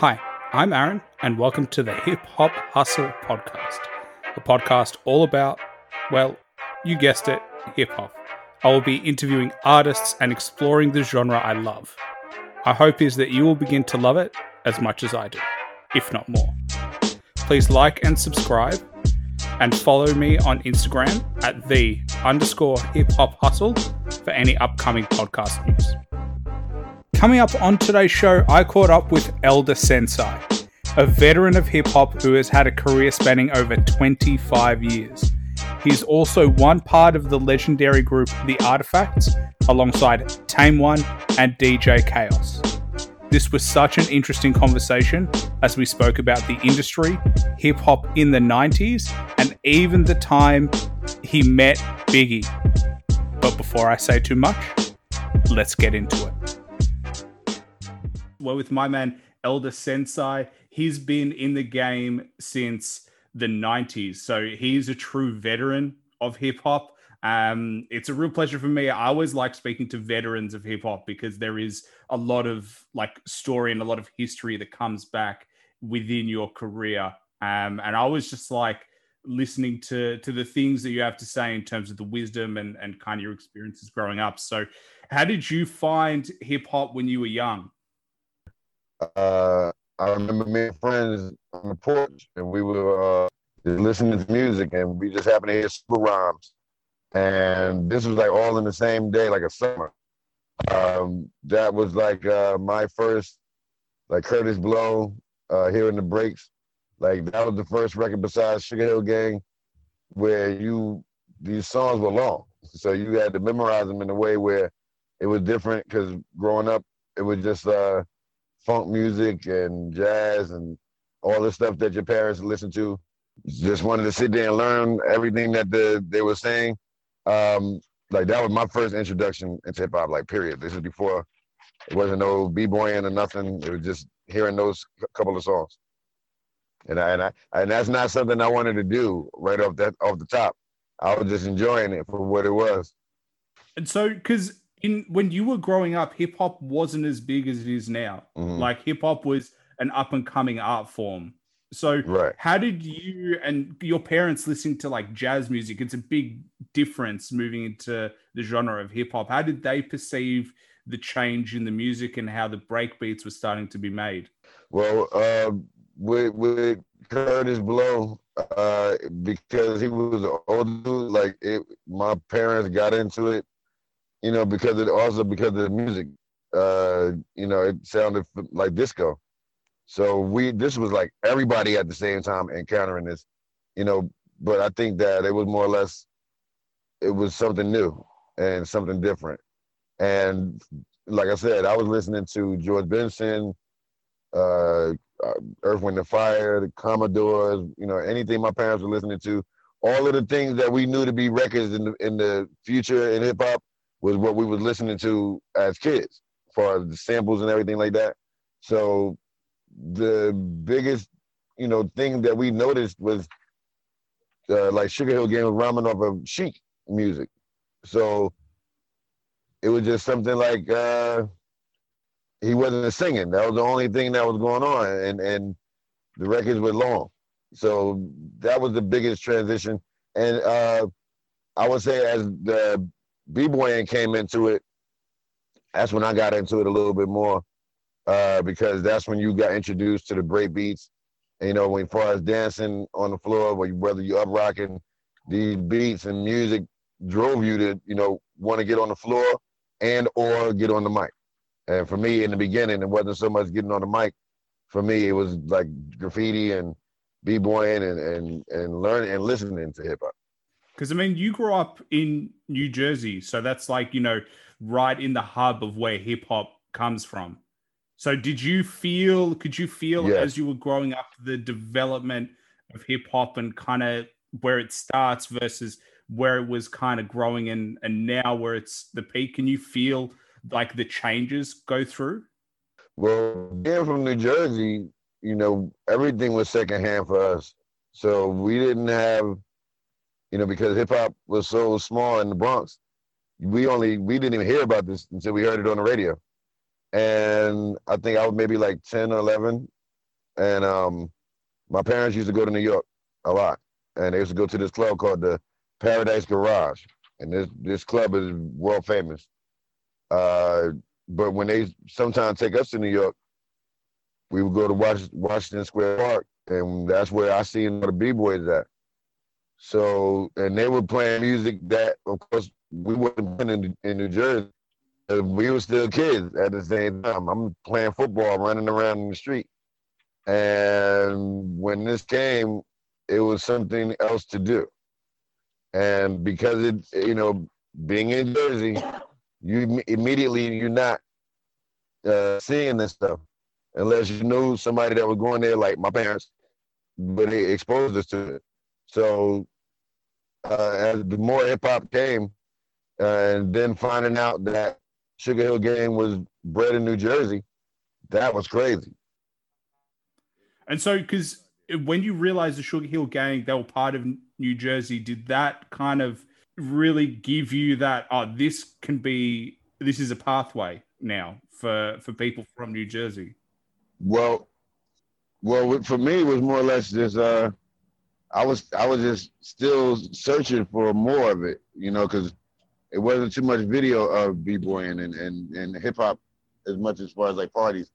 Hi, I'm Aaron, and welcome to the Hip Hop Hustle Podcast, a podcast all about, well, you guessed it, hip hop. I will be interviewing artists and exploring the genre I love. My hope is that you will begin to love it as much as I do, if not more. Please like and subscribe, and follow me on Instagram at the underscore hip hop hustle for any upcoming podcast news. Coming up on today's show, I caught up with El Da Sensei, a veteran of hip hop who has had a career spanning over 25 years. He's also one part of the legendary group The Artifacts, alongside Tame One and DJ Kaos. This was such an interesting conversation as we spoke about the industry, hip hop in the 90s, and even the time he met Biggie. But before I say too much, let's get into it well, with my man El Da Sensei. He's been in the game since the 90s. So he's a true veteran of hip hop. Um, it's a real pleasure for me. I always like speaking to veterans of hip hop because there is a lot of like story and a lot of history that comes back within your career. Um, and I was just like listening to to the things that you have to say in terms of the wisdom and and kind of your experiences growing up. So, how did you find hip hop when you were young? Uh, I remember me and friends on the porch, and we were uh, listening to music, and we just happened to hear super rhymes. And this was like all in the same day, like a summer. Um, that was like uh, my first, like Kurtis Blow, uh, hearing the breaks. Like that was the first record besides Sugar Hill Gang, where you these songs were long, so you had to memorize them in a way where it was different. Because growing up, it was just uh, funk music and jazz and all the stuff that your parents listen to. Just wanted to sit there and learn everything that the, they were saying. Um, like that was my first introduction into hip hop. Like period. This is before it wasn't no b-boying or nothing. It was just hearing those couple of songs. And I, and I and that's not something I wanted to do right off that off the top. I was just enjoying it for what it was. And so, because in when you were growing up, hip hop wasn't as big as it is now. Mm-hmm. Like hip hop was an up and coming art form. So right. how did you and your parents listening to like jazz music? It's a big difference moving into the genre of hip hop. How did they perceive the change in the music and how the break beats were starting to be made? Well, uh, with with Kurtis Blow, uh, because he was an old dude, like it, my parents got into it you know, because it also because of the music. Uh, you know, it sounded like disco. So we this was like everybody at the same time encountering this, you know. But I think that it was more or less, it was something new and something different. And like I said, I was listening to George Benson, uh, uh Earth, Wind and Fire, the Commodores, you know, anything my parents were listening to. All of the things that we knew to be records in the in the future in hip hop, was what we was listening to as kids, for the samples and everything like that. So the biggest, you know, thing that we noticed was uh, like Sugar Hill Gang was rhyming off of Chic music. So it was just something like uh, he wasn't singing. That was the only thing that was going on, and and the records were long. So that was the biggest transition. And uh, I would say as the b-boying came into it, that's when I got into it a little bit more uh, because that's when you got introduced to the break beats. And, you know, when far as dancing on the floor, whether you're up rocking these beats and music drove you to, you know, want to get on the floor and or get on the mic. And for me, in the beginning, it wasn't so much getting on the mic. For me, it was like graffiti and b-boying and and and learning and listening to hip hop. Because I mean, you grew up in New Jersey, so that's like you know right in the hub of where hip hop comes from. So did you feel? Could you feel yeah. as you were growing up the development of hip hop and kind of where it starts versus where it was kind of growing and and now where it's the peak? Can you feel like the changes go through? Well, being from New Jersey, you know, everything was secondhand for us. So we didn't have you know, because hip hop was so small in the Bronx. We only we didn't even hear about this until we heard it on the radio. And I think I was maybe like 10 or 11. and um, my parents used to go to New York a lot, and they used to go to this club called the Paradise Garage, and this this club is world famous. Uh, but when they sometimes take us to New York, we would go to Washington Square Park, and that's where I seen all the b boys at. So, and they were playing music that, of course, we wasn't playing in, in New Jersey. We were still kids at the same time. I'm playing football, running around in the street. And when this came, it was something else to do. And because it, you know, being in Jersey, you immediately you're not uh, seeing this stuff unless you knew somebody that was going there, like my parents, but they exposed us to it. So uh, as the more hip hop came, uh, and then finding out that Sugar Hill Gang was bred in New Jersey, that was crazy. And so, because when you realized the Sugar Hill Gang, they were part of New Jersey, did that kind of really give you that, oh, this can be, this is a pathway now for, for people from New Jersey? Well, well, for me, it was more or less just, uh, I was, I was just still searching for more of it, you know, because it wasn't too much video of b-boying and, and, and hip hop as much as far as like parties.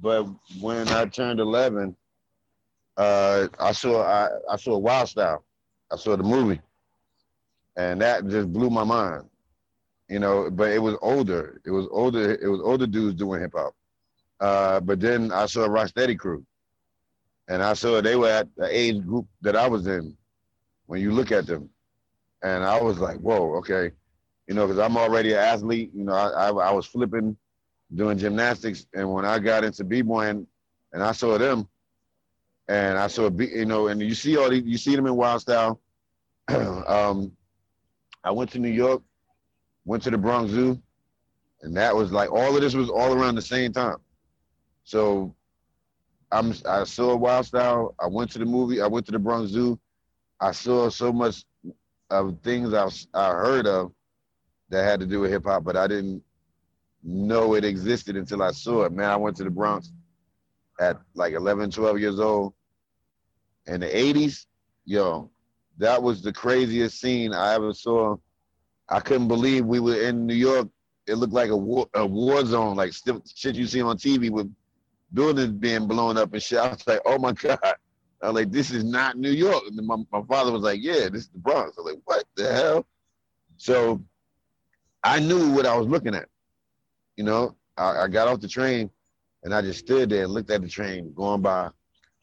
But when I turned 11, uh, I saw I, I saw Wild Style. I saw the movie, and that just blew my mind. You know, but it was older. It was older. It was older dudes doing hip hop. Uh, but then I saw Rocksteady Crew, and I saw they were at the age group that I was in. When you look at them, and I was like, "Whoa, okay," you know, because I'm already an athlete. You know, I, I, I was flipping, doing gymnastics, and when I got into b-boying, and I saw them, and I saw, you know, and you see all these, you see them in Wild Style. um, I went to New York, went to the Bronx Zoo, and that was like all of this was all around the same time. So I'm I saw Wild Style. I went to the movie. I went to the Bronx Zoo. I saw so much of things I I heard of that had to do with hip hop, but I didn't know it existed until I saw it. Man, I went to the Bronx at like 11, 12 years old in the 80s, yo, that was the craziest scene I ever saw. I couldn't believe we were in New York. It looked like a war, a war zone, like shit you see on TV with buildings being blown up and shit. I was like, oh my God. I was like, this is not New York. And my, my father was like, yeah, this is the Bronx. I was like, what the hell? So I knew what I was looking at. You know, I, I got off the train and I just stood there and looked at the train going by.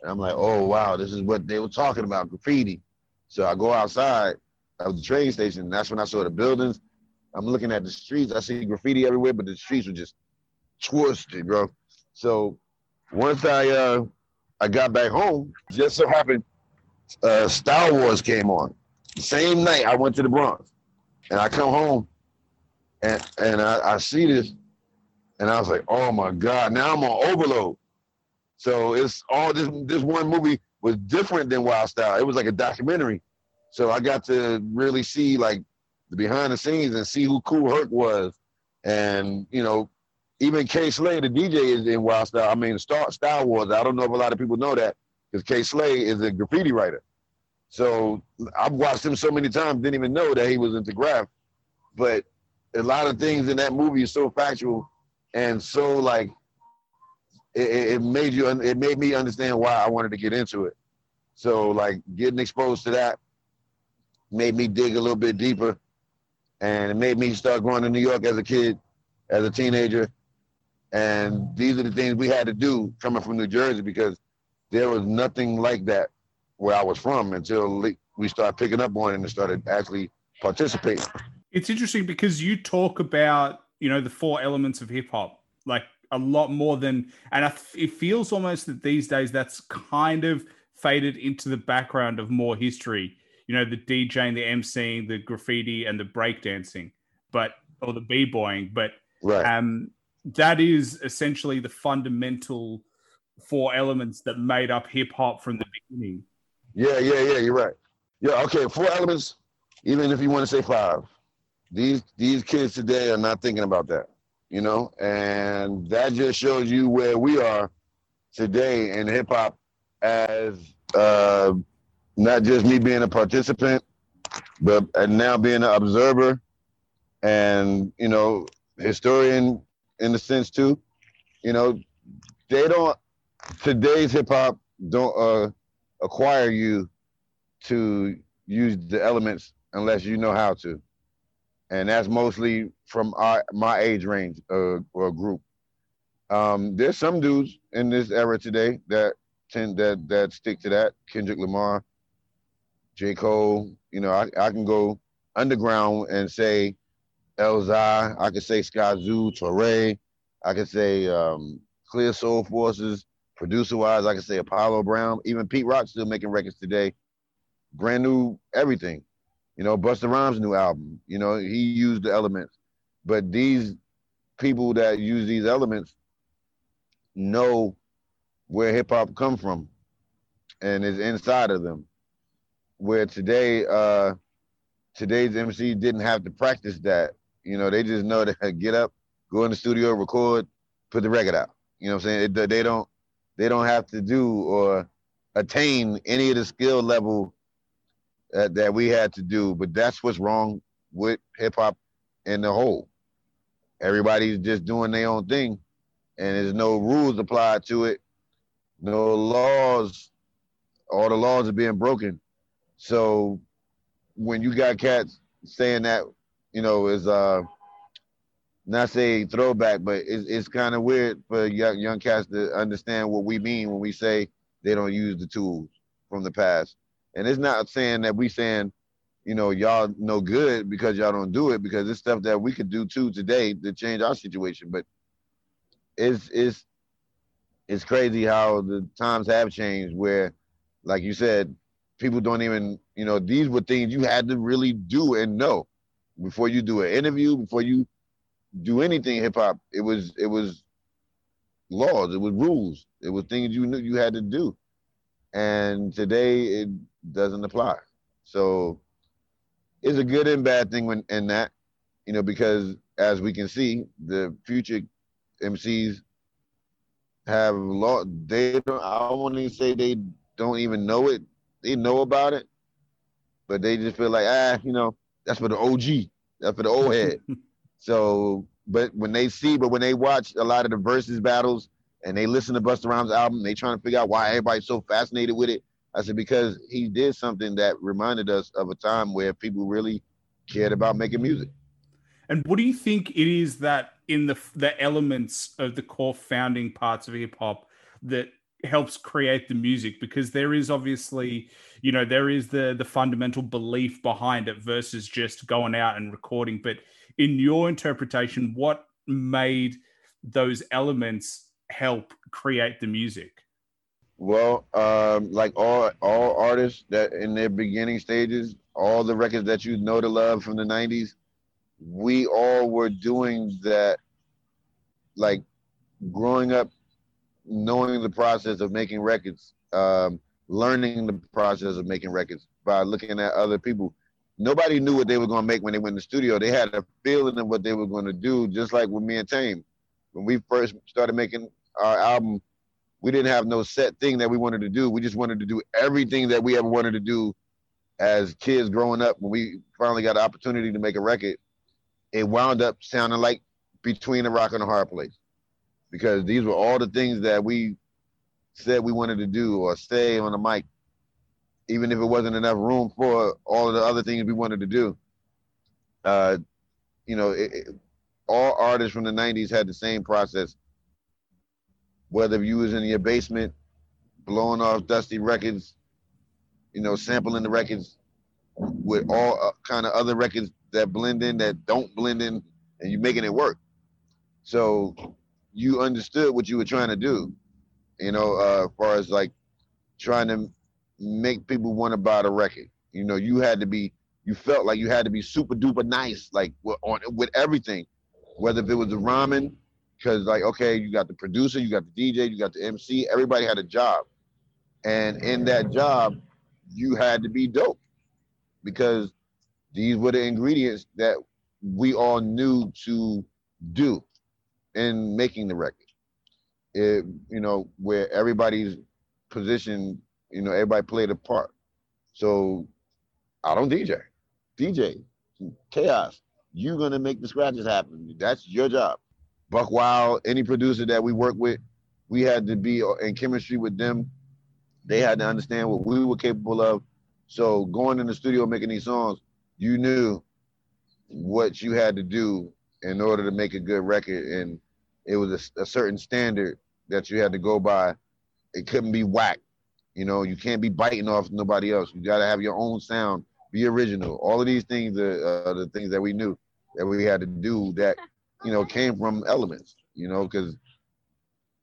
And I'm like, oh, wow, this is what they were talking about graffiti. So I go outside of the train station. And that's when I saw the buildings. I'm looking at the streets. I see graffiti everywhere, but the streets were just twisted, bro. So once I uh, I got back home, just so happened uh, Style Wars came on. Same night I went to the Bronx. And I come home and and I, I see this and I was like, oh my God, now I'm on overload. So it's all this this one movie was different than Wild Style. It was like a documentary. So I got to really see like the behind the scenes and see who Kool Herc was. And, you know, even Kay Slay, the DJ is in Wild Style. I mean, Star Style Wars. I don't know if a lot of people know that because Kay Slay is a graffiti writer. So I've watched him so many times, didn't even know that he was into graph. But a lot of things in that movie is so factual and so like it, it made you it made me understand why I wanted to get into it. So like getting exposed to that made me dig a little bit deeper, and it made me start going to New York as a kid, as a teenager. And these are the things we had to do coming from New Jersey because there was nothing like that where I was from until we started picking up on it and started actually participating. It's interesting because you talk about you know the four elements of hip hop like a lot more than and I, it feels almost that these days that's kind of faded into the background of more history you know the djing the emceeing the graffiti and the breakdancing but or the b-boying but right. um that is essentially the fundamental four elements that made up hip hop from the beginning. Yeah yeah yeah you're right. Yeah okay four elements even if you want to say five. These these kids today are not thinking about that, you know, and that just shows you where we are today in hip hop as uh, not just me being a participant, but and now being an observer and you know historian in the sense too. You know, they don't today's hip hop don't uh, acquire you to use the elements unless you know how to, and that's mostly from our my age range uh, or group. Um, there's some dudes in this era today that tend that that stick to that. Kendrick Lamar, J. Cole. You know, I, I can go underground and say Elzhi. I could say Skyzoo, Torae. I could say um, Clear Soul Forces. Producer wise, I could say Apollo Brown. Even Pete Rock still making records today. Brand new everything. You know, Busta Rhymes' new album. You know, he used the elements. But these people that use these elements know where hip hop come from and is inside of them. Where today, uh, today's MC didn't have to practice that. You know, they just know to get up, go in the studio, record, put the record out. You know what I'm saying? It, they don't they don't have to do or attain any of the skill level that, that we had to do. But that's what's wrong with hip hop in the whole. Everybody's just doing their own thing, and there's no rules applied to it, no laws. All the laws are being broken. So when you got cats saying that, you know, is uh not say throwback, but it's, it's kind of weird for young young cats to understand what we mean when we say they don't use the tools from the past. And it's not saying that we saying, you know, y'all no good because y'all don't do it because it's stuff that we could do too today to change our situation. But it's it's it's crazy how the times have changed where, like you said, people don't even, you know, these were things you had to really do and know before you do an interview, before you do anything hip hop. It was it was laws, it was rules, it was things you knew you had to do. And today it doesn't apply. So it's a good and bad thing when in that, you know, because as we can see, the future MCs have law. They don't. I don't want to say they don't even know it. They know about it, but they just feel like ah, you know, that's for the OG. That's for the old head. so, but when they see, but when they watch a lot of the verses battles and they listen to Busta Rhymes album, they trying to figure out why everybody's so fascinated with it. I said because he did something that reminded us of a time where people really cared about making music. And what do you think it is that in the the elements of the core founding parts of hip hop that helps create the music because there is obviously you know there is the the fundamental belief behind it versus just going out and recording. But in your interpretation what made those elements help create the music? Well um like all all artists that in their beginning stages all the records that you know to love from the 90s we all were doing that like growing up knowing the process of making records um, learning the process of making records by looking at other people. Nobody knew what they were going to make when they went in the studio. They had a feeling of what they were going to do just like with me and tame. When we first started making our album we didn't have no set thing that we wanted to do. We just wanted to do everything that we ever wanted to do as kids growing up. When we finally got the opportunity to make a record it wound up sounding like between a rock and a hard place because these were all the things that we said we wanted to do or say on the mic, even if it wasn't enough room for all of the other things we wanted to do. Uh, you know, it, it, all artists from the 90s had the same process. Whether you was in your basement, blowing off dusty records, you know, sampling the records with all uh, kind of other records that blend in that don't blend in and you're making it work so you understood what you were trying to do you know uh, as far as like trying to make people want to buy the record. You know you had to be you felt like you had to be super duper nice like on with everything. Whether if it was the ramen because like okay you got the producer you got the dj you got the mc everybody had a job. And in that job you had to be dope because these were the ingredients that we all knew to do in making the record. it you know where everybody's position, you know, everybody played a part. So I don't DJ. DJ, Kaos. You're gonna make the scratches happen. That's your job. Buck Wild, any producer that we work with, we had to be in chemistry with them. They had to understand what we were capable of. So going in the studio making these songs, you knew what you had to do in order to make a good record, and it was a, a certain standard that you had to go by. It couldn't be whack. You know, you can't be biting off nobody else. You got to have your own sound, be original. All of these things are uh, the things that we knew that we had to do that, you know, came from elements, you know, because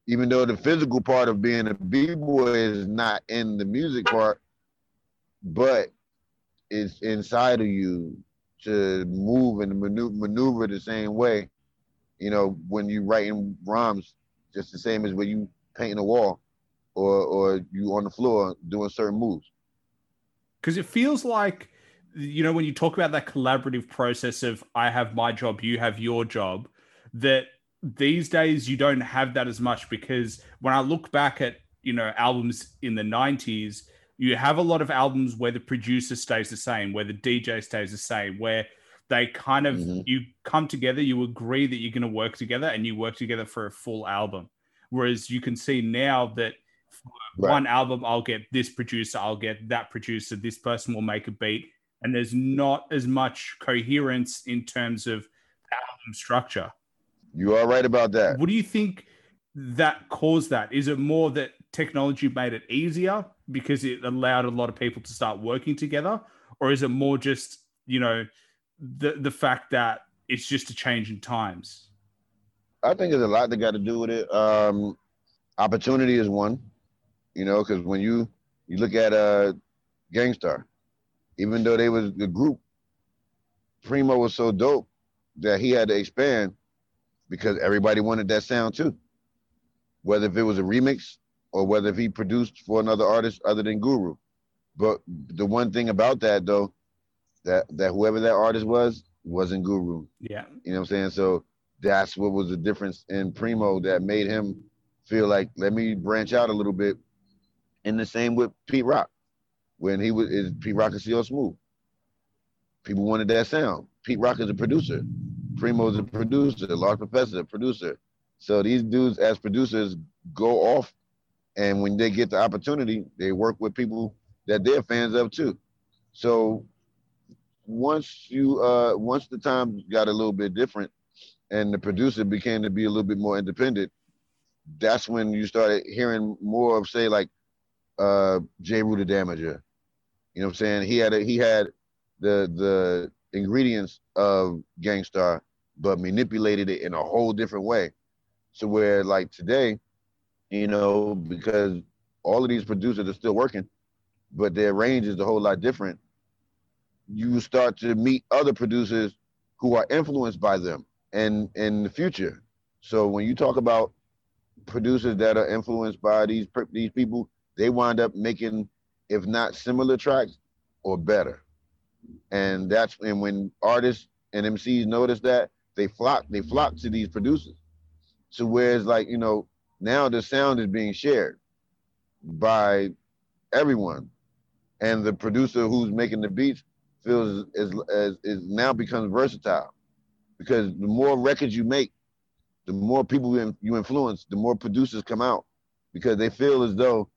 even though the physical part of being a b-boy is not in the music part, but it's inside of you to move and maneuver, the same way. You know, when you writing rhymes, just the same as when you painting a wall or or you on the floor doing certain moves. Because it feels like, you know, when you talk about that collaborative process of I have my job, you have your job, that these days you don't have that as much because when I look back at, you know, albums in the 90s, you have a lot of albums where the producer stays the same, where the DJ stays the same, where they kind of mm-hmm. you come together, you agree that you're going to work together, and you work together for a full album. Whereas you can see now that right. one album, I'll get this producer, I'll get that producer, this person will make a beat, and there's not as much coherence in terms of album structure. You are right about that. What do you think that caused that? Is it more that technology made it easier because it allowed a lot of people to start working together, or is it more just you know the the fact that it's just a change in times? I think there's a lot that got to do with it. Um, opportunity is one, you know, because when you you look at uh, Gang even though they was the group, Primo was so dope that he had to expand because everybody wanted that sound too. Whether if it was a remix or whether if he produced for another artist other than Guru. But the one thing about that though, that that whoever that artist was wasn't Guru. Yeah. You know what I'm saying? So that's what was the difference in Primo that made him feel like let me branch out a little bit. And the same with Pete Rock. When he was is Pete Rock is CL Smooth. People wanted that sound. Pete Rock is a producer. Primo is a producer. Large Professor, a producer. So these dudes as producers go off and when they get the opportunity, they work with people that they're fans of too. So once you uh once the time got a little bit different and the producer became to be a little bit more independent, that's when you started hearing more of say like uh Jeru the Damaja. You know what I'm saying? He had a, he had the the ingredients of Gang Starr, but manipulated it in a whole different way. So where like today, you know, because all of these producers are still working, but their range is a whole lot different. You start to meet other producers who are influenced by them and in the future. So when you talk about producers that are influenced by these these people, they wind up making, if not similar tracks, or better. And that's and when artists and MCs notice that, they flock they flock to these producers. So whereas like you know now the sound is being shared by everyone. And the producer who's making the beats feels as, as is now becomes versatile. Because the more records you make the more people you influence the more producers come out. Because they feel as though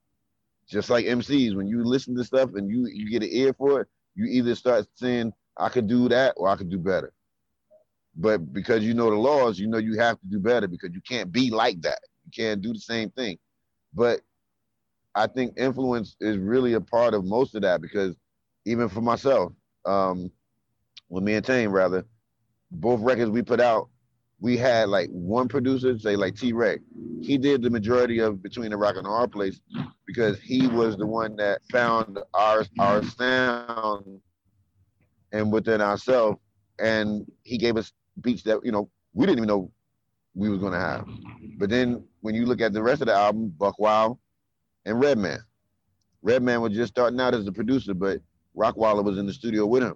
just like MCs when you listen to stuff and you you get an ear for it you either start saying I could do that or I could do better. But because you know the laws you know you have to do better because you can't be like that can't do the same thing. But I think influence is really a part of most of that because even for myself, um, with me and Tame rather, both records we put out, we had like one producer, say like T Ray. He did the majority of Between the Rock and the Hard Place because he was the one that found our our sound and within ourselves, and he gave us beats that you know we didn't even know we was gonna have. But then when you look at the rest of the album, Buck Wild and Redman. Redman was just starting out as a producer, but Rockwilder was in the studio with him.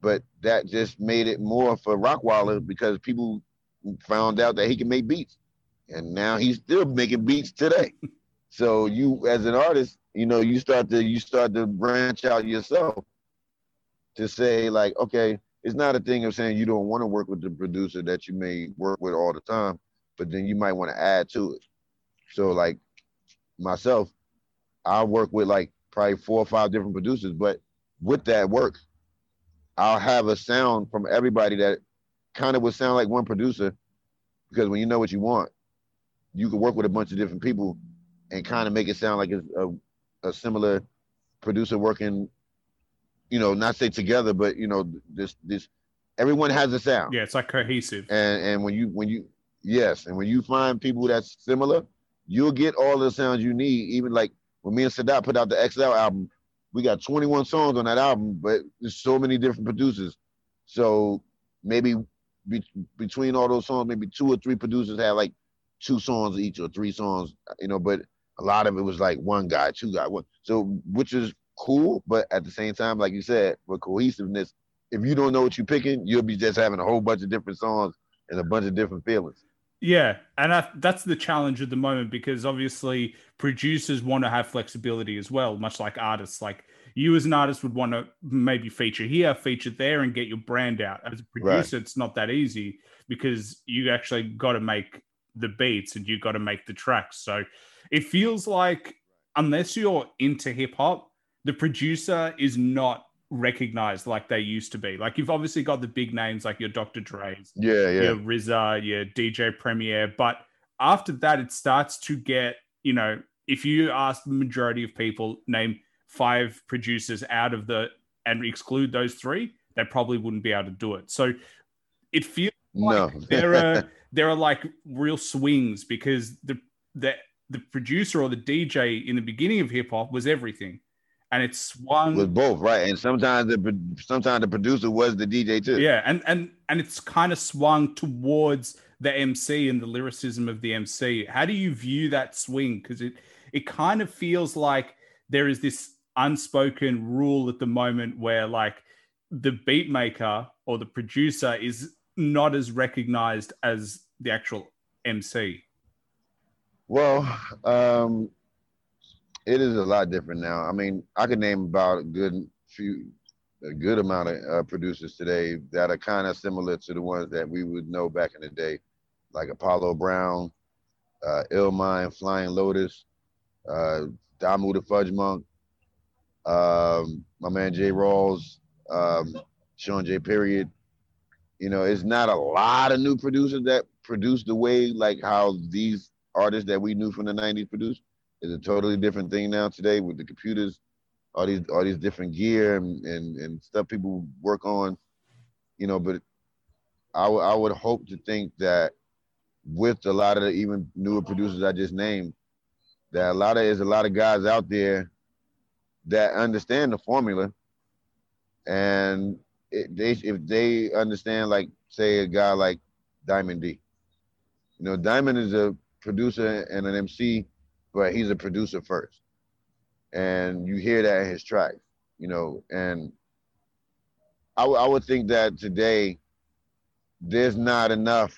But that just made it more for Rockwilder because people found out that he can make beats. and now he's still making beats today. so you, as an artist, you know, you start to you start to branch out yourself to say like, okay, it's not a thing of saying you don't want to work with the producer that you may work with all the time, but then you might want to add to it. So like myself, I work with like probably four or five different producers, but with that work, I'll have a sound from everybody that kind of would sound like one producer because when you know what you want, you can work with a bunch of different people and kind of make it sound like it's a, a similar producer working, you know, not say together, but you know, this this everyone has a sound. Yeah, it's like cohesive. And and when you when you yes, and when you find people that's similar, you'll get all the sounds you need. Even like when me and Sadat put out the XL album, we got 21 songs on that album, but there's so many different producers. So maybe be, between all those songs, maybe two or three producers had like two songs each or three songs, you know, but a lot of it was like one guy, two guy, one. So which is cool, but at the same time, like you said, with cohesiveness, if you don't know what you're picking, you'll be just having a whole bunch of different songs and a bunch of different feelings. Yeah, and I, that's the challenge at the moment because obviously producers want to have flexibility as well, much like artists. Like you as an artist would want to maybe feature here, feature there, and get your brand out. As a producer, right. it's not that easy because you actually got to make the beats and you got to make the tracks. So it feels like unless you're into hip hop, the producer is not recognized like they used to be. Like you've obviously got the big names like your Dr. Dre's, yeah, yeah, your RZA, your DJ Premier, but after that, it starts to get you know if you ask the majority of people name five producers out of the and exclude those three, they probably wouldn't be able to do it. So it feels like no. there are there are like real swings because the the the producer or the DJ in the beginning of hip hop was everything, and it swung with both right. And sometimes the sometimes the producer was the DJ too. Yeah, and and and it's kind of swung towards the MC and the lyricism of the MC. How do you view that swing? Because it it kind of feels like there is this unspoken rule at the moment where like the beat maker or the producer is not as recognized as the actual MC? Well, um, it is a lot different now. I mean, I could name about a good few, a good amount of uh, producers today that are kind of similar to the ones that we would know back in the day, like Apollo Brown, uh, Illmind, Flying Lotus, uh, Damu the Fudge Monk, um, my man J. Rawls, um, Shawn J. Period. You know, it's not a lot of new producers that produce the way like how these artists that we knew from the '90s produced. It's a totally different thing now today with the computers, all these all these different gear and and, and stuff people work on. You know, but I, w- I would hope to think that with a lot of the even newer producers I just named, that a lot of there's a lot of guys out there that understand the formula and it, they if they understand like say a guy like Diamond D. You know, Diamond is a producer and an MC, but he's a producer first. And you hear that in his tracks, you know, and I, w- I would think that today there's not enough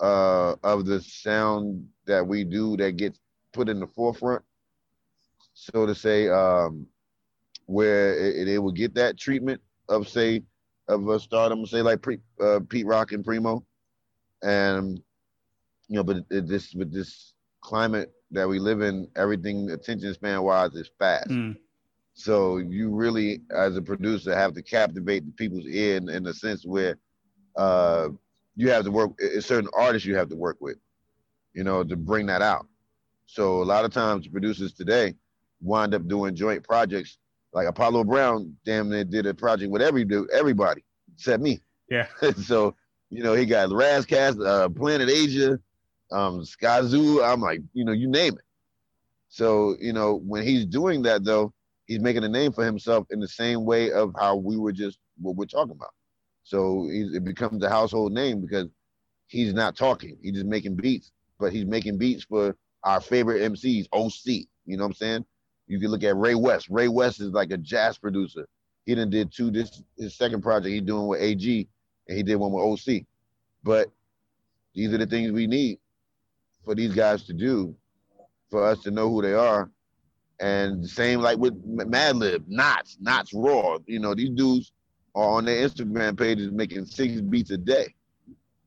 uh, of the sound that we do that gets put in the forefront so to say, um, where it, it, will get that treatment of say of a stardom, say like pre, uh, Pete Rock and Primo, and you know, but it, this with this climate that we live in, everything attention span wise is fast. Mm. So you really, as a producer, have to captivate the people's ear in, in a sense where uh, you have to work. It's certain artists you have to work with, you know, to bring that out. So a lot of times, producers today wind up doing joint projects. Like Apollo Brown, damn near did a project with every everybody except me. Yeah. so you know he got Ras Kass, uh, Planet Asia, um, Skyzoo. I'm like, you know, you name it. So you know when he's doing that though, he's making a name for himself in the same way of how we were just what we're talking about. So it becomes a household name because he's not talking; he's just making beats. But he's making beats for our favorite MCs, OC. You know what I'm saying? You can look at Ray West. Ray West is like a jazz producer. He done did two. This his second project he doing with AG, and he did one with OC. But these are the things we need for these guys to do, for us to know who they are. And same like with Madlib, Nottz, Nottz Raw. You know, these dudes are on their Instagram pages making six beats a day.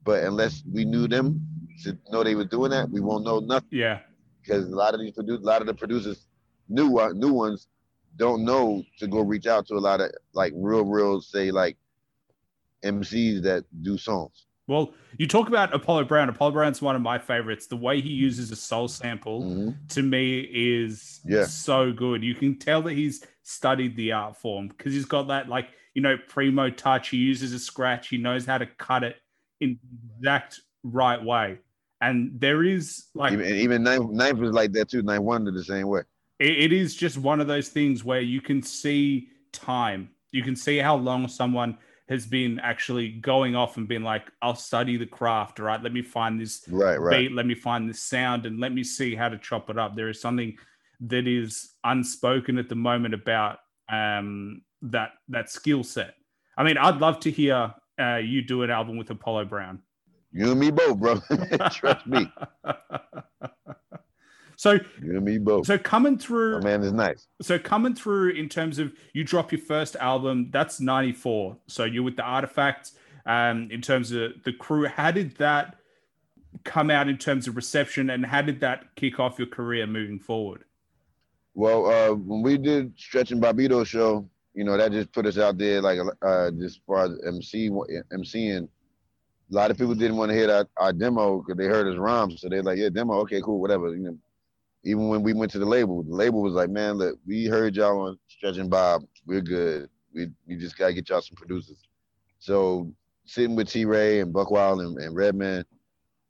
But unless we knew them to know they were doing that, we won't know nothing. Yeah. Because a lot of these producers, a lot of the producers, new uh, new ones, don't know to go reach out to a lot of like real, real, say like MCs that do songs. Well, you talk about Apollo Brown. Apollo Brown's one of my favorites. The way he uses a soul sample mm-hmm. to me is yeah. so good. You can tell that he's studied the art form because he's got that like you know primo touch. He uses a scratch. He knows how to cut it in exact right way. And there is like even, even ninth, ninth was like that too. Ninth wonder the same way. It, it is just one of those things where you can see time. You can see how long someone has been actually going off and being like, I'll study the craft, right? Let me find this right, right. beat, let me find this sound, and let me see how to chop it up. There is something that is unspoken at the moment about um, that that skill set. I mean, I'd love to hear uh, you do an album with Apollo Brown. You and me both, bro. Trust me. So you and me both. So coming through, oh, man is nice. So coming through in terms of you drop your first album, that's '94. So you're with the Artifact. Um, in terms of the crew, how did that come out in terms of reception, and how did that kick off your career moving forward? Well, uh, when we did Stretch and Bobbito show, you know that just put us out there, like uh, just far as MC MCing. A lot of people didn't want to hear that our demo because they heard us rhyme, so they're like, "Yeah, demo, okay, cool, whatever." You know, even when we went to the label, the label was like, man, look, we heard y'all on Stretch and Bob. We're good. We we just gotta get y'all some producers. So sitting with T Ray and Buck Wild and, and Redman,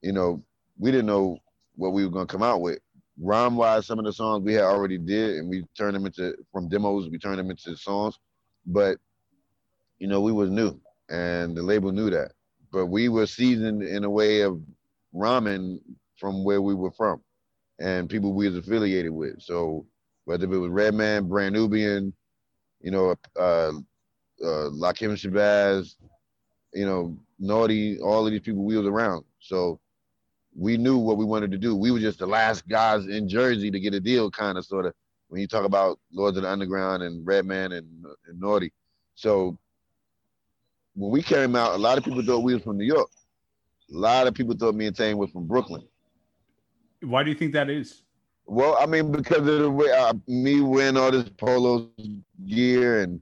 you know, we didn't know what we were gonna come out with. Rhyme wise, some of the songs we had already did, and we turned them into from demos. We turned them into songs, but you know, we was new, and the label knew that. But we were seasoned in a way of rhyming from where we were from and people we was affiliated with. So whether it was Redman, Brand Nubian, you know, uh, uh, Lakim Shabazz, you know, Naughty, all of these people we was around. So we knew what we wanted to do. We were just the last guys in Jersey to get a deal, kind of, sort of. When you talk about Lords of the Underground and Redman and, and Naughty, so when we came out, a lot of people thought we was from New York. A lot of people thought me and Tame was from Brooklyn. Why do you think that is? Well, I mean, because of the way uh, me wearing all this polo gear and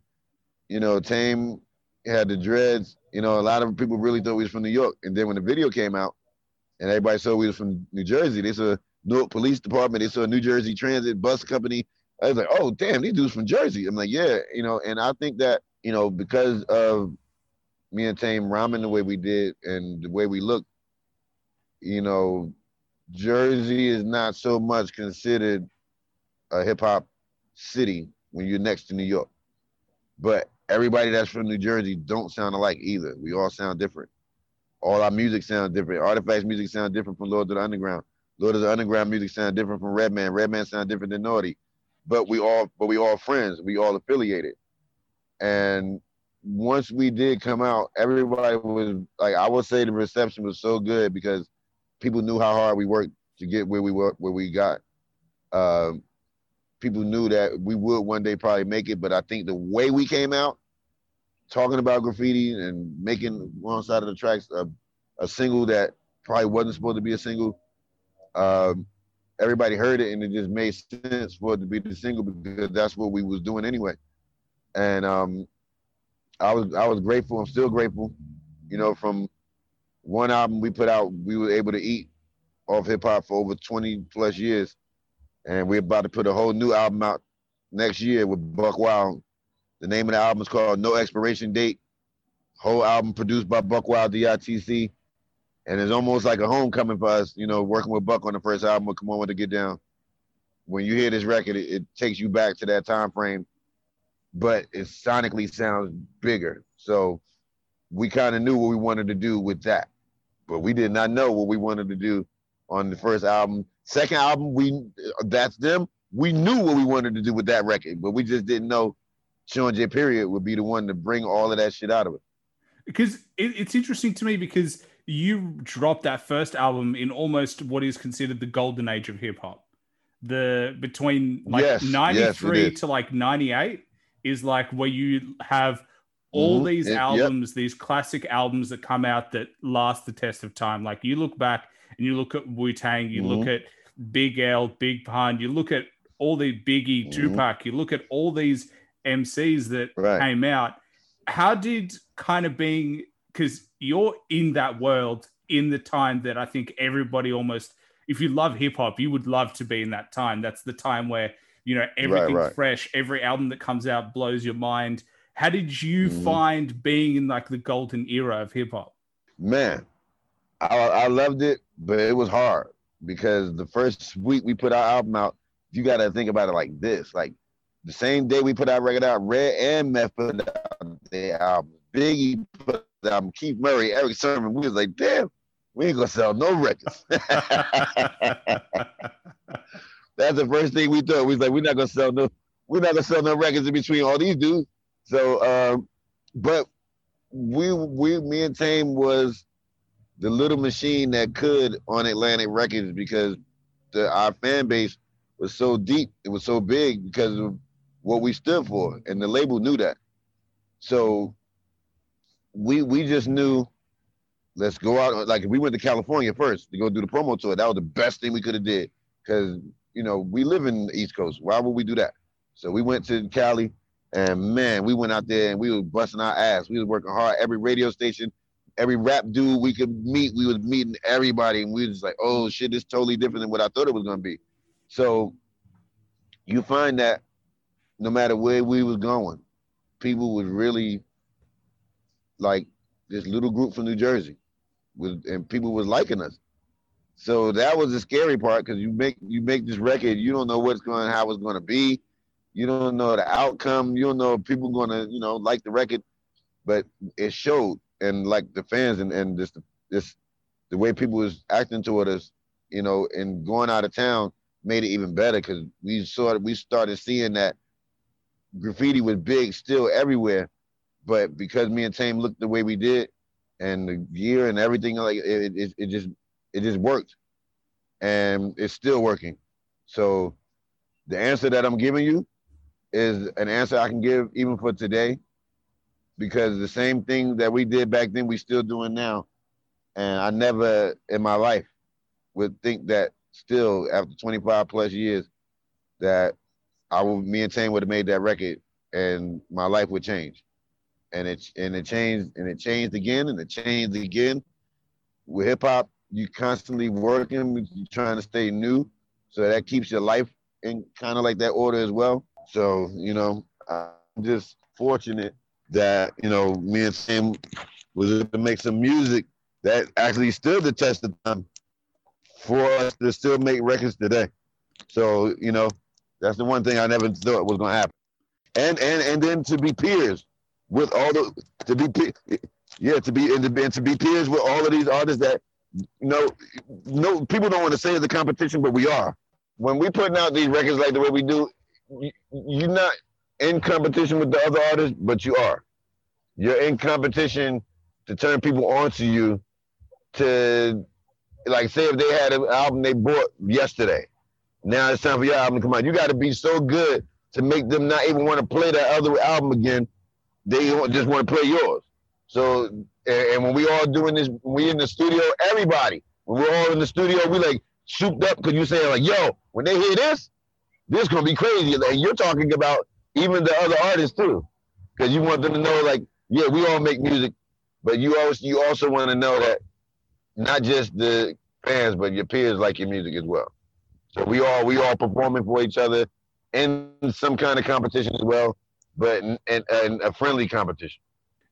you know, Tame had the dreads. You know, a lot of people really thought we was from New York. And then when the video came out, and everybody saw we was from New Jersey, they saw Newark Police Department, they saw a New Jersey Transit Bus Company. I was like, oh damn, these dudes from Jersey. I'm like, yeah, you know, and I think that you know because of me and Tame rhyming the way we did and the way we looked, you know, Jersey is not so much considered a hip hop city when you're next to New York. But everybody that's from New Jersey don't sound alike either. We all sound different. All our music sounds different. Artifacts music sound different from Lord of the Underground. Lord of the Underground music sound different from Redman. Redman sound different than Naughty. But we all but we all friends. We all affiliated. And once we did come out, everybody was like I would say the reception was so good because people knew how hard we worked to get where we were, where we got. Um, people knew that we would one day probably make it, but I think the way we came out, talking about graffiti and making one side of the tracks a, a single that probably wasn't supposed to be a single. Um, everybody heard it and it just made sense for it to be the single because that's what we was doing anyway. And um, I was I was grateful. I'm still grateful, you know, from one album we put out, we were able to eat off hip hop for over 20 plus years. And we're about to put a whole new album out next year with Buck Wild. The name of the album is called No Expiration Date. Whole album produced by Buck Wild DITC. And it's almost like a homecoming for us, you know, working with Buck on the first album Come On With the Get Down. When you hear this record, it, it takes you back to that time frame, but it sonically sounds bigger. So we kind of knew what we wanted to do with that but we did not know what we wanted to do on the first album. Second album, we that's them. We knew what we wanted to do with that record, but we just didn't know Shawn J. Period would be the one to bring all of that shit out of it. Because it, it's interesting to me because you dropped that first album in almost what is considered the golden age of hip hop. The between like Yes, yes, 93 it is. to like 98 is like where you have all Mhm. these Yeah, yep. albums, these classic albums that come out that last the test of time. Like you look back and you look at Wu Tang, you look Mm-hmm. at Big L, Big Pun, you look at all the Biggie, Mhm. Tupac, you look at all these MCs that Right. came out. How did kind of being because you're in that world in the time that I think everybody almost, if you love hip hop, you would love to be in that time. That's the time where you know everything's right. fresh, every album that comes out blows your mind. How did you Mhm. find being in like the golden era of hip hop? Man, I, I loved it, but it was hard because the first week we put our album out, you got to think about it like this: like the same day we put our record out, Red and Meth put out their album, Biggie put out Keith Murray, Erick Sermon. We was like, damn, we ain't gonna sell no records. That's the first thing we thought. We was like, we're not gonna sell no, we're not gonna sell no records in between all these dudes. So, um, but we, we, me and Tame was the little machine that could on Atlantic Records because the our fan base was so deep, it was so big because of what we stood for, and the label knew that. So we we just knew, let's go out. Like if we went to California first to go do the promo tour. That was the best thing we could have did because you know we live in the East Coast. Why would we do that? So we went to Cali, and man, we went out there and we was busting our ass. We was working hard. Every radio station, every rap dude we could meet, we was meeting everybody, and we was like, oh shit, this totally different than what I thought it was gonna be. So you find that no matter where we was going, people was really like this little group from New Jersey, and people was liking us. So that was the scary part because you make you make this record, you don't know what's going, how it's to be, you don't know the outcome, you don't know people to you know like the record, but it showed, and like the fans and and this this the way people was acting toward us, you know, and going out of town made it even better because we saw we started seeing that graffiti was big still everywhere, but because me and Tame looked the way we did, and the gear and everything like it, it, it just it just worked, and it's still working. So the answer that I'm giving you is an answer I can give even for today, because the same thing that we did back then we're still doing now, and I never in my life would think that still after 25 plus years that I would me and Tame would have made that record and my life would change. And it and it changed and it changed again and it changed again. With hip hop, you're constantly working, you're trying to stay new. So that keeps your life in kind of like that order as well. So, you know, I'm just fortunate that, you know, me and Sam was able to make some music that actually stood the test of time for us to still make records today. So, you know, that's the one thing I never thought was gonna happen. And and and then to be peers with all the to be yeah to be and to be, and to be peers with all of these artists that you know no people don't want to say it's a competition, but we are. When we putting out these records like the way we do, you, you're not in competition with the other artists, but you are. You're in competition to turn people onto you to like say if they had an album they bought yesterday. Now it's time for your album to come out. You got to be so good to make them not even want to play that other album again. They just want to play yours. So, and, and when we all doing this, we in the studio, everybody, when we're all in the studio, we like souped up because you saying like, yo, when they hear this, this gonna be crazy. And you're talking about even the other artists too, because you want them to know like, yeah, we all make music, but you also you also want to know that not just the fans, but your peers like your music as well. So we all we all performing for each other in some kind of competition as well, but in, in, in a friendly competition.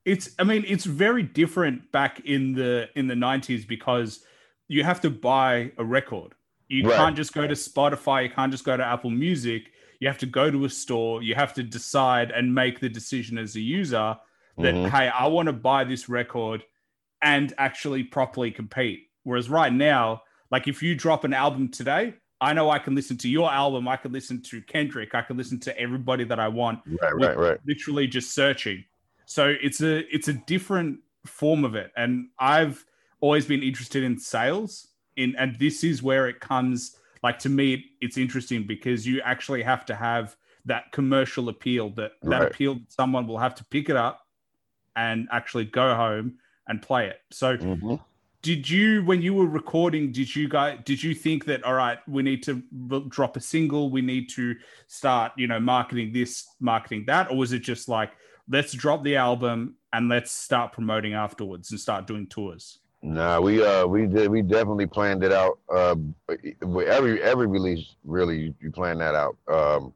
It's I mean it's very different back in the in the 90s because you have to buy a record. You Right. can't just go to Spotify, you can't just go to Apple Music. You have to go to a store, you have to decide and make the decision as a user that Mhm. hey, I want to buy this record and actually properly compete. Whereas right now, like if you drop an album today, I know I can listen to your album, I can listen to Kendrick, I can listen to everybody that I want Right, right, right. literally just searching. So it's a it's a different form of it, and I've always been interested in sales. In and this is where it comes. Like to me, it's interesting because you actually have to have that commercial appeal that that Right. appeal that someone will have to pick it up and actually go home and play it. So Mhm. did you when you were recording did you guys did you think that all right we need to drop a single we need to start you know marketing this marketing that or was it just like let's drop the album and let's start promoting afterwards and start doing tours Nah, we uh we did we definitely planned it out. Uh, every every release, really, you, plan that out. Um,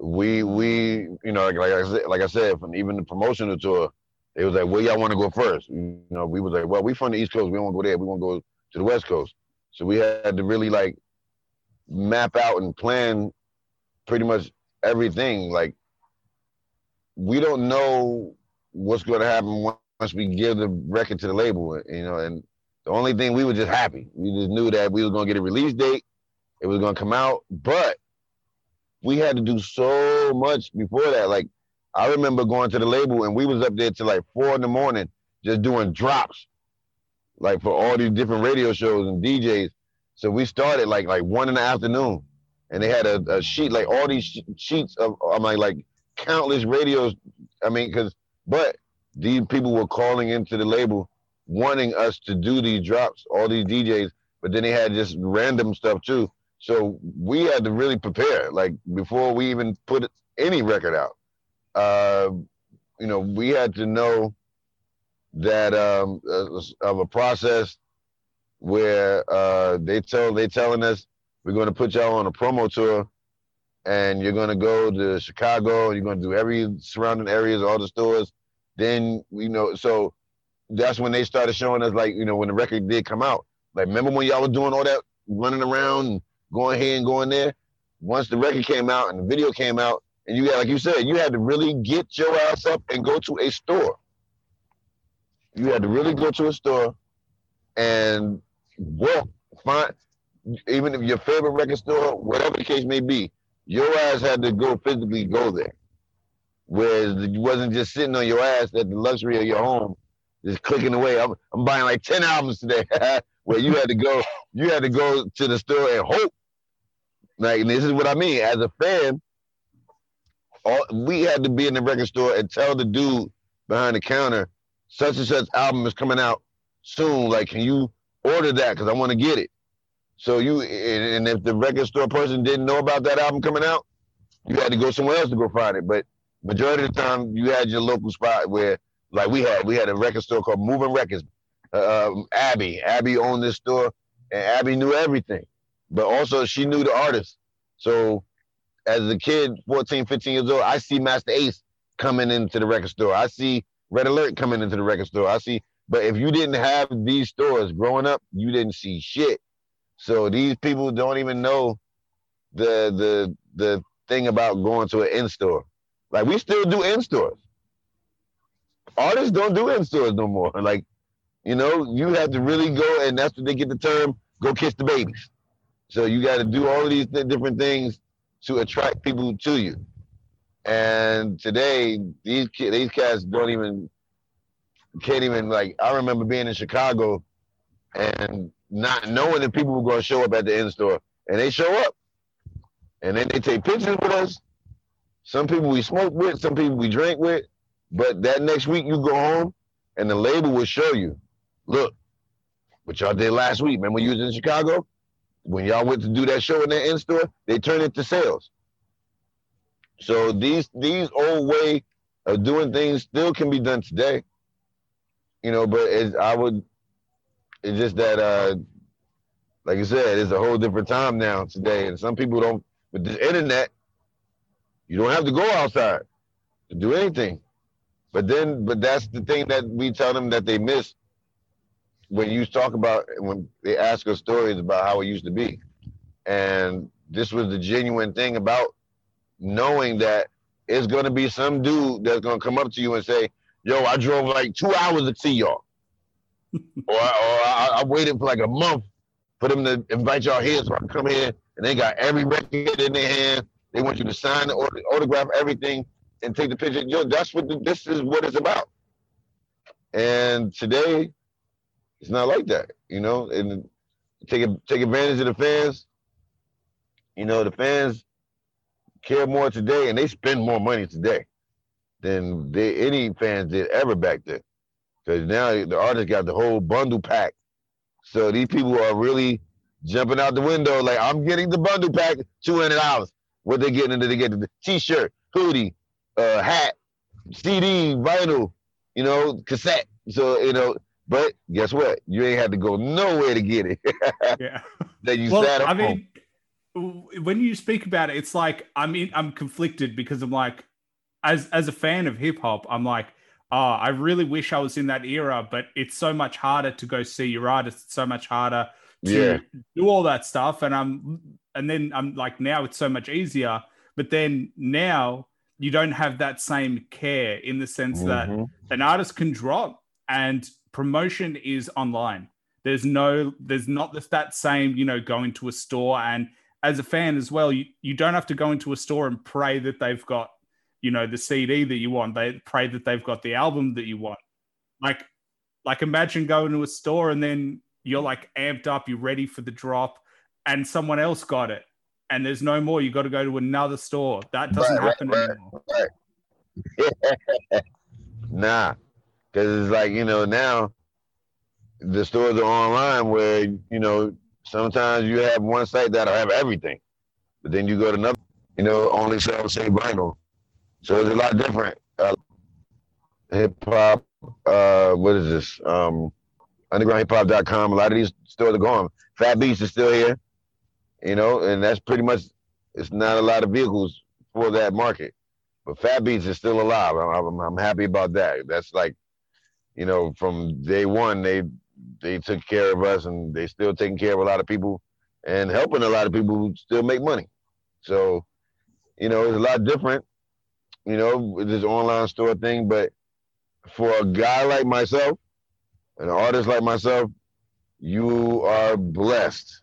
we we you know like, like I said like I said from even the promotional tour, it was like where y'all want to go first. You know, we was like, well, we from the East Coast, we don't go there, we want to go to the West Coast. So we had to really like map out and plan pretty much everything. Like we don't know what's going to happen once we give the record to the label, you know, and the only thing we were just happy. We just knew that we was gonna get a release date. It was gonna come out, but we had to do so much before that. Like I remember going to the label and we was up there till like four in the morning just doing drops, like for all these different radio shows and DJs. So we started like like one in the afternoon, and they had a, a sheet like all these sheets of I'm like like countless radios. I mean, because but these people were calling into the label wanting us to do these drops, all these DJs, but then they had just random stuff too. So we had to really prepare, like before we even put any record out. Uh, you know, we had to know that um, uh, of a process where uh, they tell they telling us we're going to put y'all on a promo tour, and you're going to go to Chicago. You're going to do every surrounding areas, all the stores. Then you know, so that's when they started showing us like you know when the record did come out. Like remember when y'all were doing all that running around and going here and going there. Once the record came out and the video came out, and you had like you said, you had to really get your ass up and go to a store. You had to really go to a store and walk, find even if your favorite record store, whatever the case may be, your ass had to go physically go there. Whereas you wasn't just sitting on your ass at the luxury of your home, just clicking away. I'm, I'm buying like 10 albums today. where you had to go, you had to go to the store and hope. Like this is what I mean. As a fan, all, we had to be in the record store and tell the dude behind the counter, such and such album is coming out soon. Like, can you order that? Because I want to get it. So you and if the record store person didn't know about that album coming out, you had to go somewhere else to go find it. But majority of the time, you had your local spot where, like we had, we had a record store called Moving Records. Uh, um, Abby, Abby owned this store, and Abby knew everything. But also, she knew the artist. So as a kid, 14, 15 years old, I see Masta Ace coming into the record store. I see Red Alert coming into the record store. I see, but if you didn't have these stores growing up, you didn't see shit. So these people don't even know the the the thing about going to an in store. Like we still do in stores. Artists don't do in stores no more. Like, you know, you have to really go, and that's what they get the term "go kiss the babies." So you got to do all of these th- different things to attract people to you. And today, these ki- these cats don't even can't even like. I remember being in Chicago and not knowing that people were going to show up at the in store, and they show up, and then they take pictures with us. Some people we smoke with, some people we drink with, but that next week you go home, and the label will show you, look, what y'all did last week. Remember you was in Chicago? When y'all went to do that show in their in store, they turned it to sales. So these these old way of doing things still can be done today. You know, but it's, I would it's just that uh like I said, it's a whole different time now today. And some people don't with the internet, you don't have to go outside to do anything. But then but that's the thing that we tell them that they miss when you talk about when they ask us stories about how it used to be. And this was the genuine thing about knowing that it's gonna be some dude that's gonna come up to you and say, "Yo, I drove like two hours to see y'all," or, or I, I waited for like a month for them to invite y'all here, so I come here, and they got every record in their hand. They want you to sign the auto- autograph everything and take the picture. Yo, that's what the, this is what it's about. And today, It's not like that, you know. And take take advantage of the fans. You know, the fans care more today, and they spend more money today than they, any fans did ever back then. Because now the artists got the whole bundle pack. So these people are really jumping out the window like, I'm getting the bundle pack, $200. What they getting into? They get the t-shirt, hoodie, uh, hat, CD, vinyl, you know, cassette. So, you know, but guess what? You ain't had to go nowhere to get it. yeah. That you well, sat at I home. mean, when you speak about it, it's like I mean I'm conflicted because I'm like, as as a fan of hip hop, I'm like, oh, I really wish I was in that era, but it's so much harder to go see your artist. It's so much harder to Yeah. do all that stuff. And I'm and then I'm like, now it's so much easier. But then now you don't have that same care in the sense that Mhm. an artist can drop and promotion is online. There's no, there's not this, that same, you know, going to a store and as a fan as well, you, you don't have to go into a store and pray that they've got, you know, the CD that you want. They pray that they've got the album that you want. Like, like imagine going to a store and then you're like amped up, you're ready for the drop, and someone else got it, and there's no more. You got to go to another store. That doesn't Right, right, happen right. anymore. Nah, because it's like you know now the stores are online where you know sometimes you have one site that'll have everything, but then you go to another, you know, only sell say vinyl, so it's a lot different. Uh, hip hop, uh, what is this? Um, undergroundhiphop.com. A lot of these stores are gone. Fat Beats is still here, you know, and that's pretty much. It's not a lot of vehicles for that market. But Fat Beats is still alive. I'm, I'm, I'm happy about that. That's like, you know, from day one, they they took care of us, and they still taking care of a lot of people, and helping a lot of people who still make money. So, you know, it's a lot different, you know, with this online store thing. But for a guy like myself, an artist like myself, you are blessed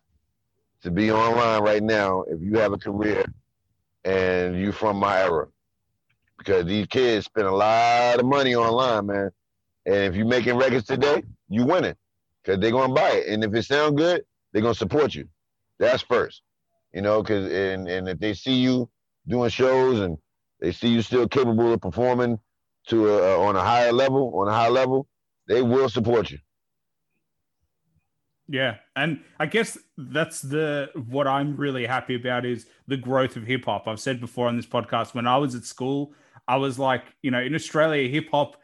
to be online right now if you have a career and you from my era because these kids spend a lot of money online, man. And if you're making records today, you winning because they're gonna buy it. And if it sound good, they're gonna support you. That's first, you know. Because and and if they see you doing shows and they see you still capable of performing to a, on a higher level, on a high level, they will support you. Yeah, and I guess that's the what I'm really happy about is the growth of hip hop. I've said before on this podcast when I was at school, I was like, you know, in Australia, hip hop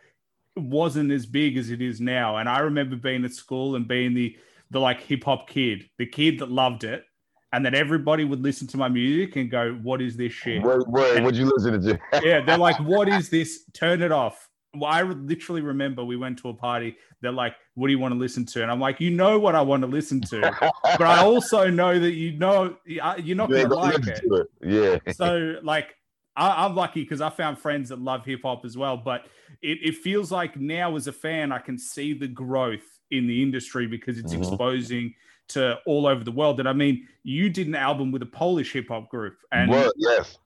wasn't as big as it is now. And I remember being at school and being the the like hip hop kid, the kid that loved it, and that everybody would listen to my music and go, "What is this shit?" What what what you listen to? yeah, they're like, "What is this? Turn it off." Well, I literally remember we went to a party. They're like, "What do you want to listen to?" And I'm like, "You know what I want to listen to." but I also know that you know uh, you're not going to gonna like it. it. Yeah. So, like, I, I'm lucky because I found friends that love hip hop as well. But it, it feels like now, as a fan, I can see the growth in the industry because it's Mhm. exposing to all over the world. And I mean, you did an album with a Polish hip hop group, and Well, yes.